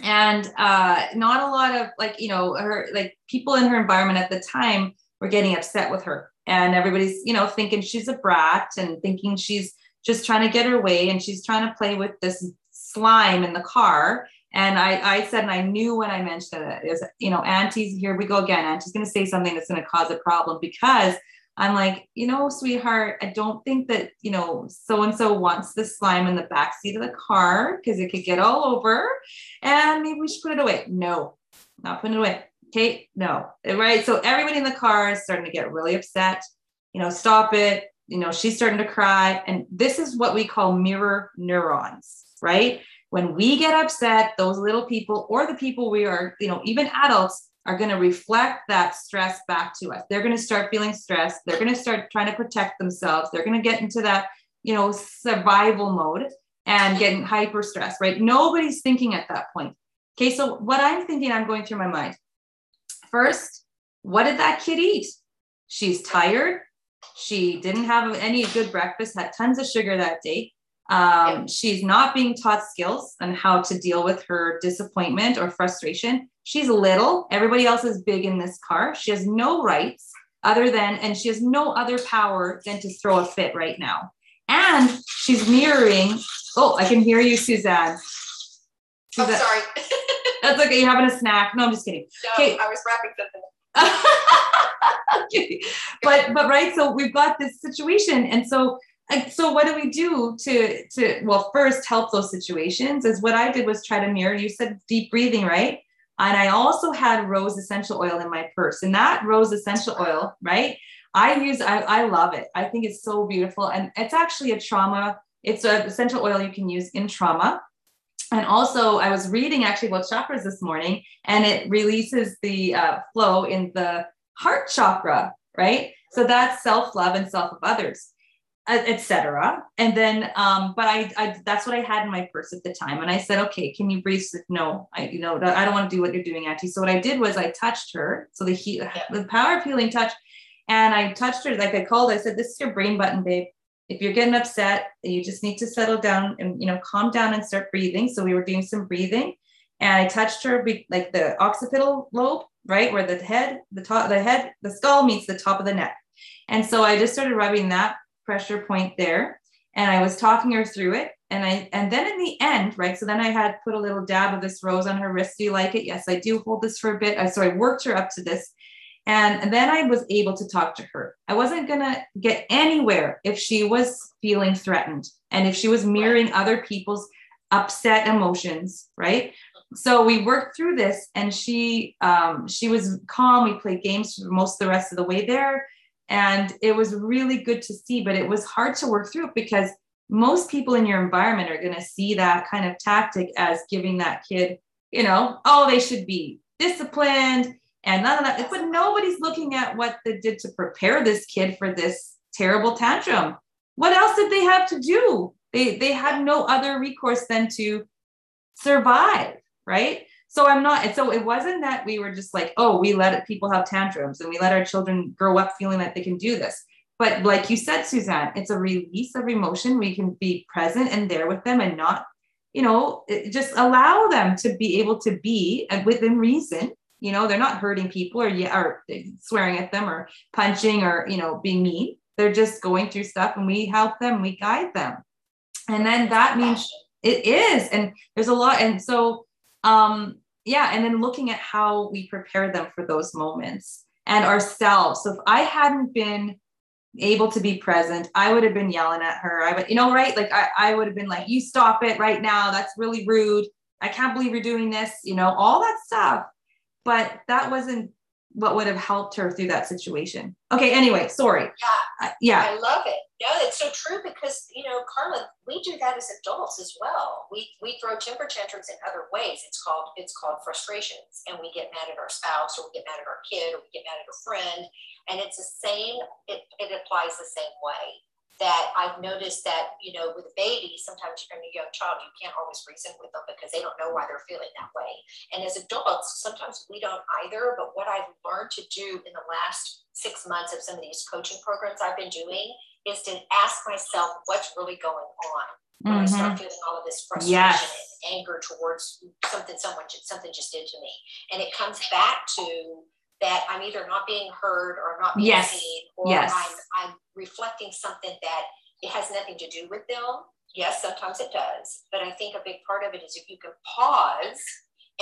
and uh, not a lot of like, you know, her like people in her environment at the time were getting upset with her. And everybody's, you know, thinking she's a brat and thinking she's just trying to get her way and she's trying to play with this slime in the car. And I, I said, and I knew when I mentioned it is, you know, Auntie's here we go again. Auntie's going to say something that's going to cause a problem because I'm like, you know, sweetheart, I don't think that, you know, so and so wants the slime in the back seat of the car because it could get all over. And maybe we should put it away. No, not putting it away. Okay, no. Right. So everybody in the car is starting to get really upset. You know, stop it. You know, she's starting to cry. And this is what we call mirror neurons, right? When we get upset, those little people or the people we are, you know, even adults are going to reflect that stress back to us. They're going to start feeling stressed. They're going to start trying to protect themselves. They're going to get into that, you know, survival mode and getting hyper stressed, right? Nobody's thinking at that point. Okay, so what I'm thinking, I'm going through my mind. First, what did that kid eat? She's tired. She didn't have any good breakfast, had tons of sugar that day. Um, she's not being taught skills on how to deal with her disappointment or frustration. She's little. Everybody else is big in this car. She has no rights other than, and she has no other power than to throw a fit right now. And she's mirroring. Oh, I can hear you, Suzanne. Oh, Suzanne. Oh, sorry. That's okay. You're having a snack. No, I'm just kidding. No, okay. I was wrapping something. But but right. So we've got this situation, and so and so what do we do to to well first help those situations is what i did was try to mirror you said deep breathing right? And i also had rose essential oil in my purse and that rose essential oil right? I use i, I love it. I think it's so beautiful and it's actually a trauma it's an essential oil you can use in trauma. And also i was reading actually about chakras this morning and it releases the uh, flow in the heart chakra right? So that's self-love and self of others etc. And then, um, but I, I, that's what I had in my purse at the time. And I said, okay, can you breathe? No, I, you know, I don't want to do what you're doing, Auntie. So what I did was I touched her. So the heat, yeah. the power of healing touch. And I touched her, like I called, I said, this is your brain button, babe. If you're getting upset, you just need to settle down and, you know, calm down and start breathing. So we were doing some breathing and I touched her like the occipital lobe, right? Where the head, the top, the head, the skull meets the top of the neck. And so I just started rubbing that pressure point there and I was talking her through it. And I and then in the end, right? So then I had put a little dab of this rose on her wrist. Do you like it? Yes, I do. Hold this for a bit. So I worked her up to this. And, and then I was able to talk to her. I wasn't gonna get anywhere if she was feeling threatened and if she was mirroring other people's upset emotions, right? So we worked through this, and she um, she was calm. We played games for most of the rest of the way there and it was really good to see, but it was hard to work through because most people in your environment are going to see that kind of tactic as giving that kid, you know, oh, they should be disciplined and none of that. But nobody's looking at what they did to prepare this kid for this terrible tantrum. What else did they have to do? They they had no other recourse than to survive, right? So i'm not so it wasn't that we were just like oh we let people have tantrums and we let our children grow up feeling that they can do this. But like you said suzanne it's a release of emotion. We can be present and there with them and not you know just allow them to be able to be and within reason. You know they're not hurting people or or swearing at them or punching or you know being mean. They're just going through stuff and we help them we guide them. And then that means it is and there's a lot and so um yeah and then looking at how we prepare them for those moments and ourselves so if i hadn't been able to be present i would have been yelling at her i would you know right like i, I would have been like you stop it right now that's really rude i can't believe you're doing this you know all that stuff but that wasn't what would have helped her through that situation. Okay, anyway, sorry. Yeah. Uh, yeah. I love it. No, it's so true because, you know, Carla, we do that as adults as well. We we throw temper tantrums in other ways. It's called it's called frustrations. And we get mad at our spouse or we get mad at our kid or we get mad at a friend. And it's the same, it, it applies the same way that I've noticed that, you know, with a baby, sometimes you're a young child, you can't always reason with them because they don't know why they're feeling that way. And as adults, sometimes we don't either. But what I've learned to do in the last six months of some of these coaching programs I've been doing is to ask myself what's really going on when mm-hmm. I start feeling all of this frustration yes. and anger towards something someone something just did to me. And it comes back to that I'm either not being heard or not being yes. seen, or yes. I'm, I'm reflecting something that it has nothing to do with them. Yes, sometimes it does. But I think a big part of it is if you can pause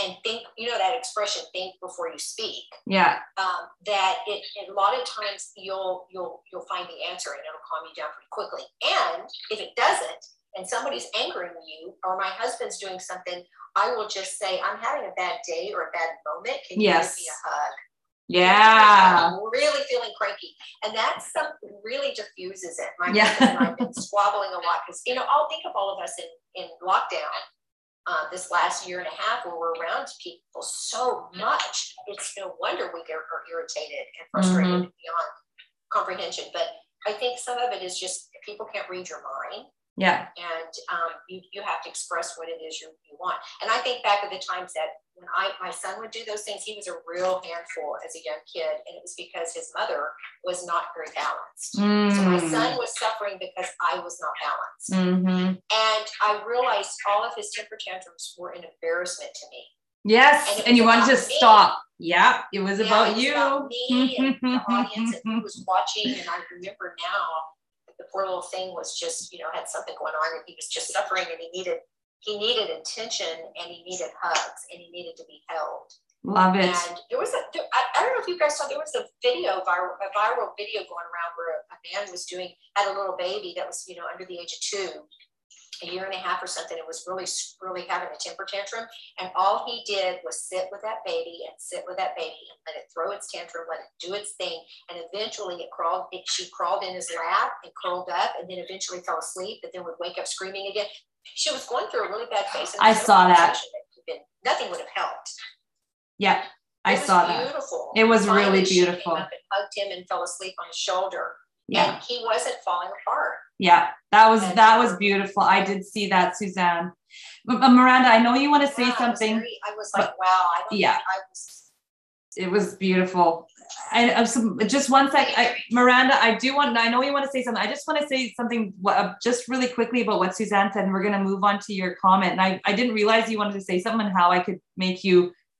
and think, you know, that expression, think before you speak. Yeah. Um, that it, a lot of times you'll, you'll, you'll find the answer and it'll calm you down pretty quickly. And if it doesn't, and somebody's angering you, or my husband's doing something, I will just say, I'm having a bad day or a bad moment. Can you Yes. give me a hug? Yeah. I'm really feeling cranky. And that's something really diffuses it. My Yeah. husband and I have been squabbling a lot because, you know, I'll think of all of us in, in lockdown uh, this last year and a half where we're around people so much. It's no wonder we get are irritated and frustrated Mhm. beyond comprehension. But I think some of it is just people can't read your mind Yeah. and um, you, you have to express what it is you, you want. And I think back of the times that when I my son would do those things, he was a real handful as a young kid, and it was because his mother was not very balanced. So my Mm. son was suffering because I was not balanced, Mm-hmm. and I realized all of his temper tantrums were an embarrassment to me. Yes. And And you was want to me. stop. Yeah. It was Yeah, about it was you. about me and the audience and who was watching, and I remember now the poor little thing was just you know had something going on, and he was just suffering, and he needed he needed attention, and he needed hugs, and he needed to be held. Love it. And there was a, there, I, I don't know if you guys saw, there was a video, viral, a viral video going around where a, a man was doing, had a little baby that was, you know, under the age of two, a year and a half or something. It was really, really having a temper tantrum. And all he did was sit with that baby and sit with that baby and let it throw its tantrum, let it do its thing. And eventually it crawled, it, she crawled in his lap and curled up and then eventually fell asleep, but then would wake up screaming again. She was going through a really bad phase. I there was no saw that. Nothing would have helped. Yeah. I saw that. Beautiful. It was Finally, really she came beautiful. up and hugged him and fell asleep on his shoulder, Yeah. and he wasn't falling apart. Yeah. That was And- that was beautiful. I did see that, Suzanne. But, but Miranda, I know you want to say Wow, it was something. very- I was like, wow. I yeah. I was. It was beautiful. I, I some, just one sec, I, Miranda. I do want. I know you want to say something. I just want to say something, uh, just really quickly about what Suzanne said, and we're gonna move on to your comment. And I, I didn't realize you wanted to say something and how I could make you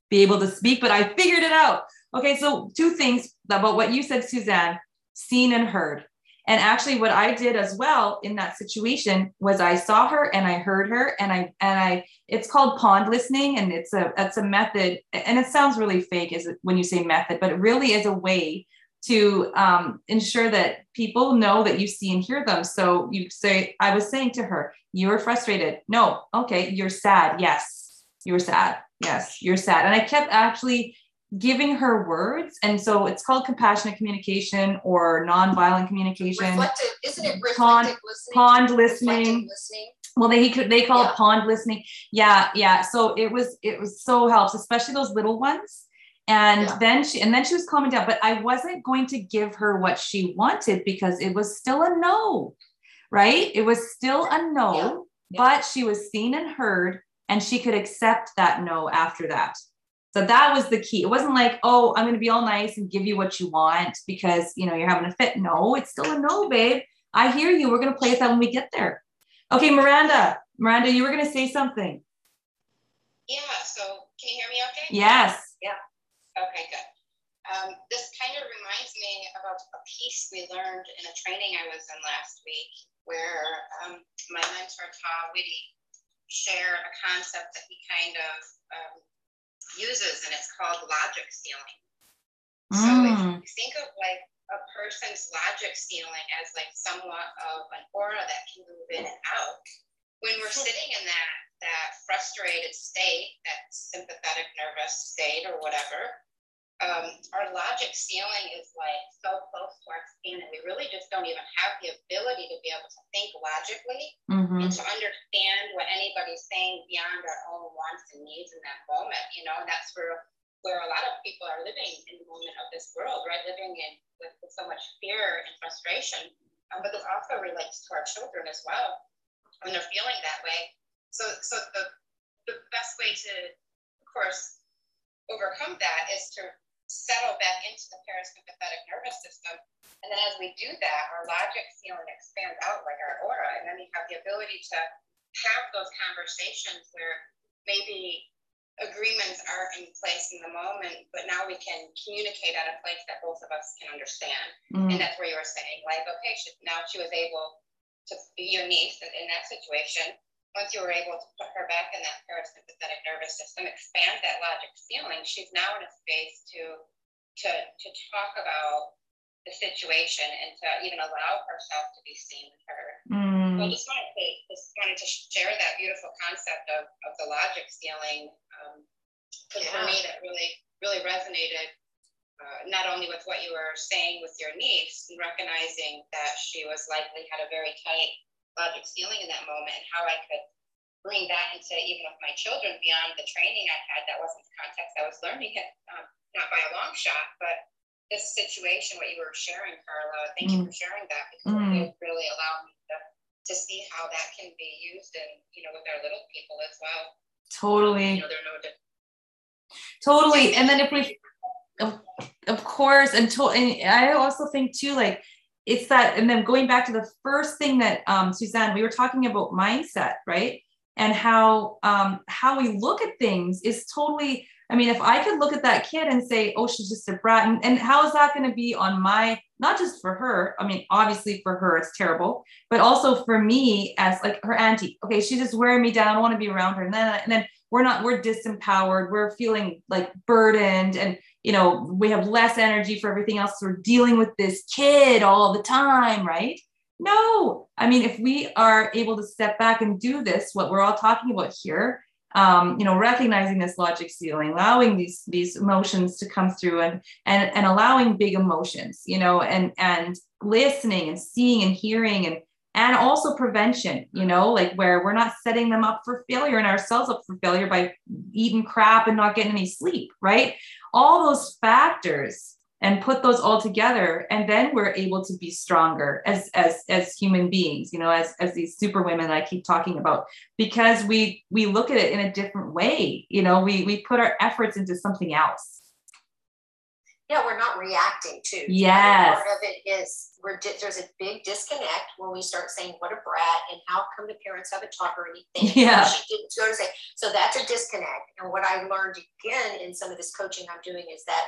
be able to speak, but I figured it out. Okay, so two things about what you said, Suzanne. Seen and heard. And actually, what I did as well in that situation was I saw her and I heard her, and I and I it's called pond listening and it's a it's a method. And it sounds really fake is when you say method but it really is a way to um, ensure that people know that you see and hear them. So you say i was saying to her you were frustrated. No. Okay you're sad. Yes. You're sad. Yes. You're sad. And i kept actually giving her words and so it's called compassionate communication or nonviolent communication Reflective, isn't it Pond- listening? pond listening listening. well they they call Yeah. it pond listening yeah yeah so it was it was so helps especially those little ones and Yeah. then she and then she was calming down but i wasn't going to give her what she wanted because it was still a no right it was still a no. Yeah. but she was seen and heard and she could accept that no after that so that was the key it wasn't like oh i'm going to be all nice and give you what you want because you know you're having a fit no it's still a no babe i hear you we're going to play with that when we get there Okay, Miranda. Miranda, you were going to say something. Yeah, so can you hear me okay? Yes. Yeah. Okay, good. Um, this kind of reminds me about a piece we learned in a training I was in last week where um, my mentor, Todd Whitty, shared a concept that he kind of um, uses, and it's called logic ceiling. So if Mm. you think of like a person's logic ceiling as like somewhat of an aura that can move in and out, when we're sitting in that that frustrated state, that sympathetic nervous state or whatever, um, our logic ceiling is like so close to our skin, and we really just don't even have the ability to be able to think logically hmm and to understand what anybody's saying beyond our own wants and needs in that moment. You know, and that's where where a lot of people are living in the moment of this world, right? Living in with, with so much fear and frustration. Um, but this also relates to our children as well when they're feeling that way. So, so the the best way to, of course, overcome that is to settle back into the parasympathetic nervous system. And then as we do that, our logic ceiling expands out like our aura. And then we have the ability to have those conversations where maybe agreements aren't in place in the moment, but now we can communicate at a place that both of us can understand. Mm. And that's where you were saying, like, okay, she, now she was able to be your niece in, in that situation, once you were able to put her back in that parasympathetic nervous system, expand that logic ceiling, she's now in a space to to to talk about the situation and to even allow herself to be seen with her. Mm. So I just wanted to just wanted to share that beautiful concept of, of the logic ceiling. Because um, yeah. for me, that really really resonated uh, not only with what you were saying with your niece, recognizing that she was likely had a very tight logic ceiling in that moment, and how I could bring that into even with my children beyond the training I had. That wasn't the context I was learning it, um, not by a long shot, but this situation, what you were sharing, Carla, thank mm. you for sharing that because mm. it really allowed me to, to see how that can be used and, you know, with our little people as well. Totally. You know, they're no different. Totally. And then if we, of, of course, and, to, and I also think too, like, it's that, and then going back to the first thing that um, Suzanne, we were talking about mindset, right? And how um, how we look at things is totally I mean, if I could look at that kid and say, oh, she's just a brat, and, and how is that going to be on my, not just for her, I mean, obviously for her, it's terrible, but also for me as like her auntie. Okay, she's just wearing me down. I don't want to be around her. And then, and then we're not, we're disempowered. We're feeling like burdened and, you know, we have less energy for everything else. We're dealing with this kid all the time, right? No, I mean, if we are able to step back and do this, what we're all talking about here, um, you know, recognizing this logic ceiling, allowing these these emotions to come through, and and and allowing big emotions, you know, and and listening and seeing and hearing and and also prevention, you know, like where we're not setting them up for failure and ourselves up for failure by eating crap and not getting any sleep, right? All those factors and put those all together and then we're able to be stronger as as as human beings you know as as these super women i keep talking about because we we look at it in a different way you know we we put our efforts into something else yeah we're not reacting to yes part of it is we're there's a big disconnect when we start saying what a brat and how come the parents haven't taught her anything? Yeah. She didn't go to say so that's a disconnect. And what i learned again in some of this coaching i'm doing is that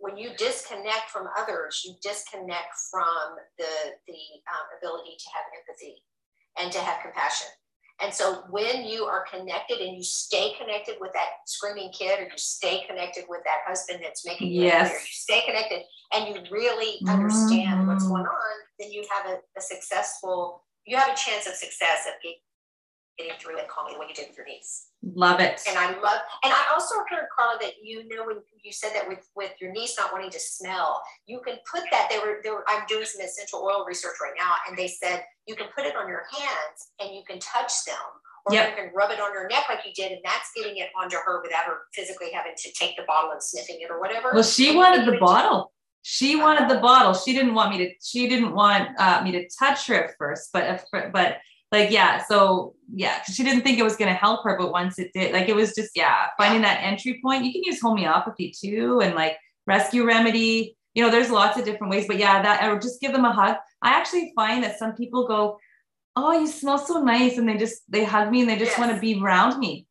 when you disconnect from others, you disconnect from the, the um, ability to have empathy and to have compassion. And so when you are connected and you stay connected with that screaming kid or you stay connected with that husband that's making you yes. angry, you stay connected and you really understand mm-hmm. what's going on, then you have a, a, successful, you have a chance of success of getting through it calmly the way you did with your niece. Love it. And I love, and I also heard Carla that you know when you said that with with your niece not wanting to smell, you can put that. They were, they were I'm doing some essential oil research right now, and they said you can put it on your hands and you can touch them, or yep. you can rub it on your neck like you did, and that's getting it onto her without her physically having to take the bottle and sniffing it or whatever. Well, she wanted the bottle. She wanted the bottle. She didn't want me to. She didn't want uh, me to touch her at first, but but like yeah so yeah she didn't think it was going to help her but once it did like it was just yeah finding that entry point you can use homeopathy too and like rescue remedy. You know there's lots of different ways but yeah that or just give them a hug. I actually find that some people go oh you smell so nice and they just they hug me and they just yes. want to be around me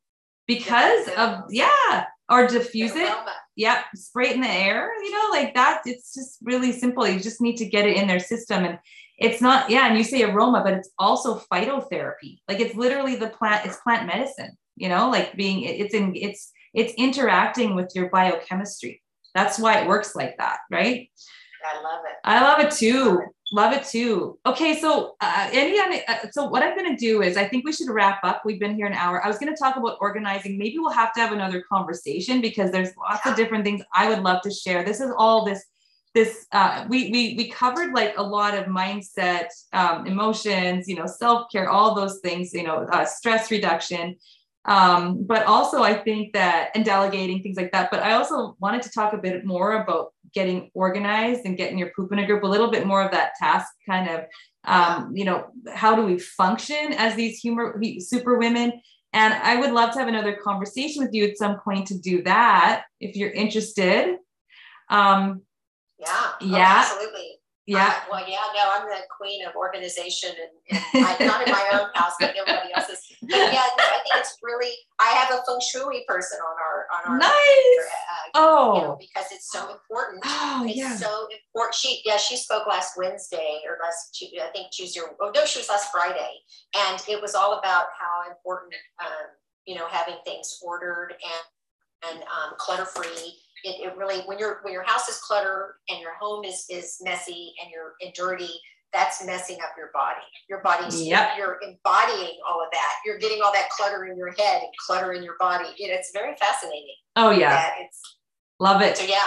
because of yeah or diffuse it. yeah spray it in the air you know like that it's just really simple you just need to get it in their system and it's not yeah and you say aroma but it's also phytotherapy. Like it's literally the plant it's plant medicine you know like being it's in it's it's interacting with your biochemistry. That's why it works like that right? I love it. I love it too. Love it too. Okay so uh, any uh, so what i'm going to do is i think we should wrap up. We've been here an hour. I was going to talk about organizing. Maybe we'll have to have another conversation because there's lots yeah. of different things i would love to share. This is all this this uh, we, we we covered like a lot of mindset um, emotions you know self-care all those things you know uh, stress reduction. Um, but also i think that and delegating things like that. But i also wanted to talk a bit more about getting organized and getting your poop in a group a little bit more of that task kind of um, you know how do we function as these humor super women and i would love to have another conversation with you at some point to do that if you're interested. Um, yeah. Yeah. Oh, absolutely. Yeah. Uh, well, yeah, no, I'm the queen of organization and, and I, not in my own house, but everybody else's. But yeah, no, I think it's really, I have a feng shui person on our, on our. Nice. Uh, oh. You know, because it's so important. Oh, it's yeah. so important. She, yeah, she spoke last Wednesday or last, Tuesday, I think Tuesday, or, oh, no, she was last Friday. And it was all about how important, um, you know, having things ordered and, and um, clutter free it, it really when your when your house is cluttered and your home is is messy and you're and dirty that's messing up your body your body's Yep. you're embodying all of that you're getting all that clutter in your head and clutter in your body it, it's very fascinating Oh yeah. it's Love it. so yeah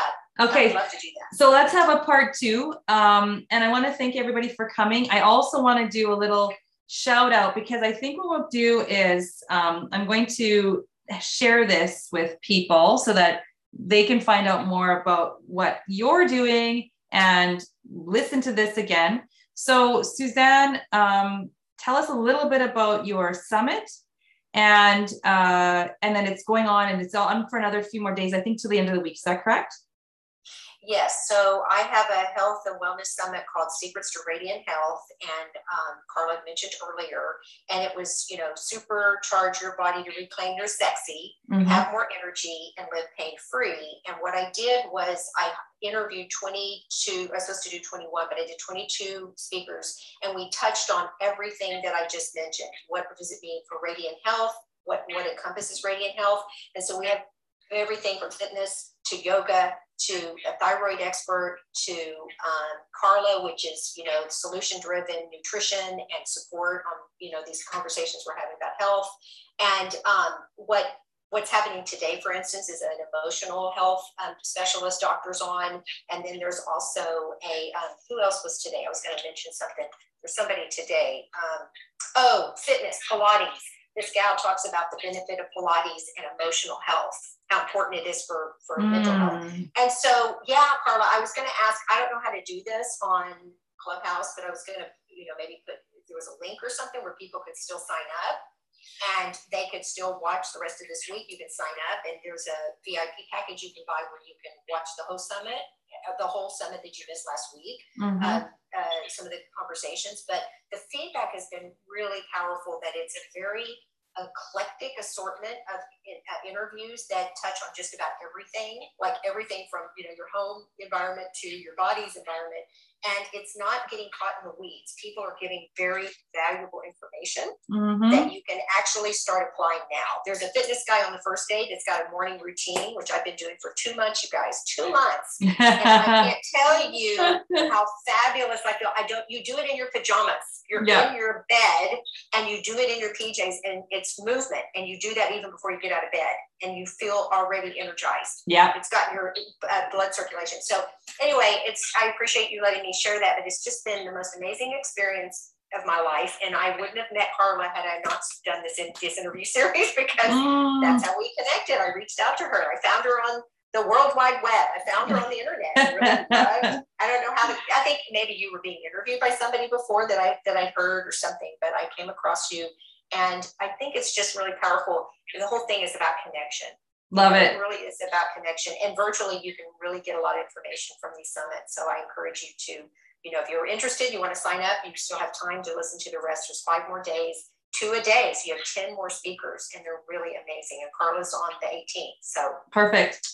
Okay. would love to do that So let's have a part two. Um, and I want to thank everybody for coming. I also want to do a little shout out because I think what we'll do is um, I'm going to share this with people so that they can find out more about what you're doing and listen to this again. So, Suzanne, um, tell us a little bit about your summit. And uh, and then it's going on and it's on for another few more days, I think, till the end of the week. Is that correct? Yes, so I have a health and wellness summit called Secrets to Radiant Health, and um, Carla mentioned earlier, and it was, you know, supercharge your body to reclaim your sexy, Mhm. have more energy, and live pain free. And what I did was I interviewed 22, I was supposed to do 21, but I did 22 speakers, and we touched on everything that I just mentioned. What does it mean for radiant health? What, what encompasses radiant health? And so we have everything from fitness to yoga to a thyroid expert to um, Carla, which is you know solution driven nutrition and support on you know these conversations we're having about health. And um, what what's happening today for instance is an emotional health um, specialist doctors on. And then there's also a um, who else was today? I was going to mention something. There's somebody today um, oh fitness pilates this gal talks about the benefit of pilates and emotional health how important it is for for mental health Mm. and so, yeah, Carla, I was going to ask, I don't know how to do this on Clubhouse, but I was going to, you know, maybe put, if there was a link or something where people could still sign up and they could still watch the rest of this week. You can sign up and there's a VIP package you can buy where you can watch the whole summit, uh, the whole summit that you missed last week Mhm. uh, uh, some of the conversations, but the feedback has been really powerful that it's a very eclectic assortment of uh, interviews that touch on just about everything, like everything from you know your home environment to your body's environment, and it's not getting caught in the weeds. People are getting very valuable information Mhm. that you can actually start applying now. There's a fitness guy on the first day that's got a morning routine, which I've been doing for two months, you guys, two months. And I can't tell you how fabulous I feel. I don't, you do it in your pajamas. You're Yeah. in your bed and you do it in your PJs and it's movement. And you do that even before you get out of bed and you feel already energized. yeah. It's got your uh, blood circulation. So anyway, it's, I appreciate you letting me share that, but it's just been the most amazing experience of my life. And I wouldn't have met Carla had I not done this, in, this interview series because Mm. that's how we connected. I reached out to her. I found her on the World Wide Web. I found her on the internet. I, really, I, I don't know how to. I think maybe you were being interviewed by somebody before that I that I heard or something, but I came across you, and I think it's just really powerful. The whole thing is about connection. Love It it. really is about connection, and virtually you can really get a lot of information from these summits. So I encourage you to, you know, if you're interested, you want to sign up, you still have time to listen to the rest. There's five more days two a day. So you have 10 more speakers and they're really amazing. And Carla's on the 18th. So Perfect.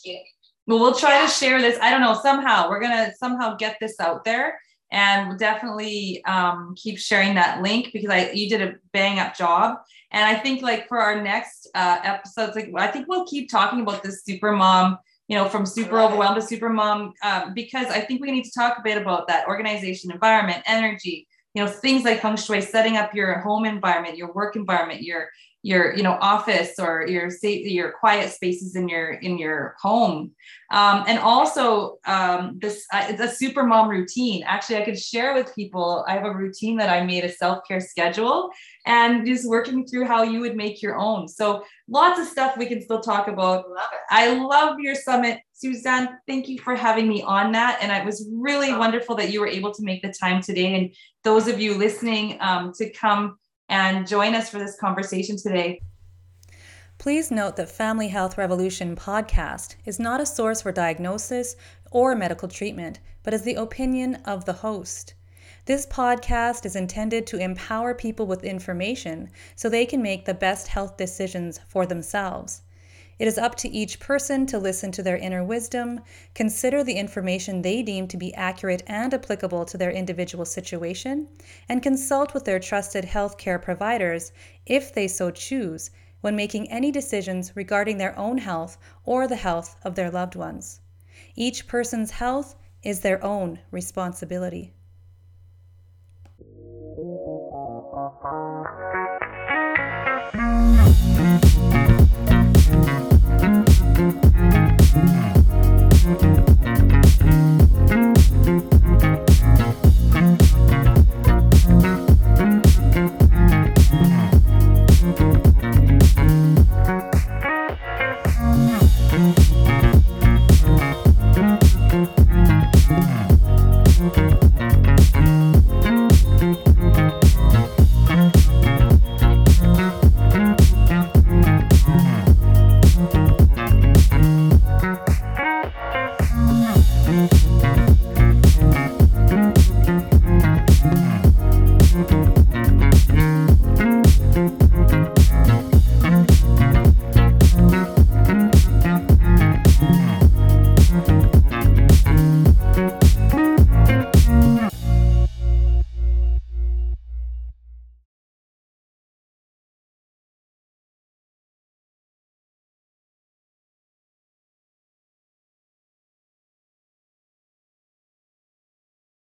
Well, we'll try Yeah. to share this. I don't know, somehow we're going to somehow get this out there and we'll definitely um, keep sharing that link because I you did a bang up job. And I think like for our next uh, episodes, like I think we'll keep talking about this super mom, you know, from super overwhelmed to super mom, um, because I think we need to talk a bit about that organization, environment, energy, you know, things like feng shui, setting up your home environment, your work environment, your your you know office or your safe your quiet spaces in your in your home um, and also um, this uh, it's a super mom routine actually i could share with people i have a routine that i made a self-care schedule and just working through how you would make your own so lots of stuff we can still talk about love it. I love your summit. Suzanne, thank you for having me on that. And it was really wonderful that you were able to make the time today. And those of you listening um, to come and join us for this conversation today. Please note that Family Health Revolution podcast is not a source for diagnosis or medical treatment, but is the opinion of the host. This podcast is intended to empower people with information so they can make the best health decisions for themselves. It is up to each person to listen to their inner wisdom, consider the information they deem to be accurate and applicable to their individual situation, and consult with their trusted healthcare providers if they so choose when making any decisions regarding their own health or the health of their loved ones. Each person's health is their own responsibility.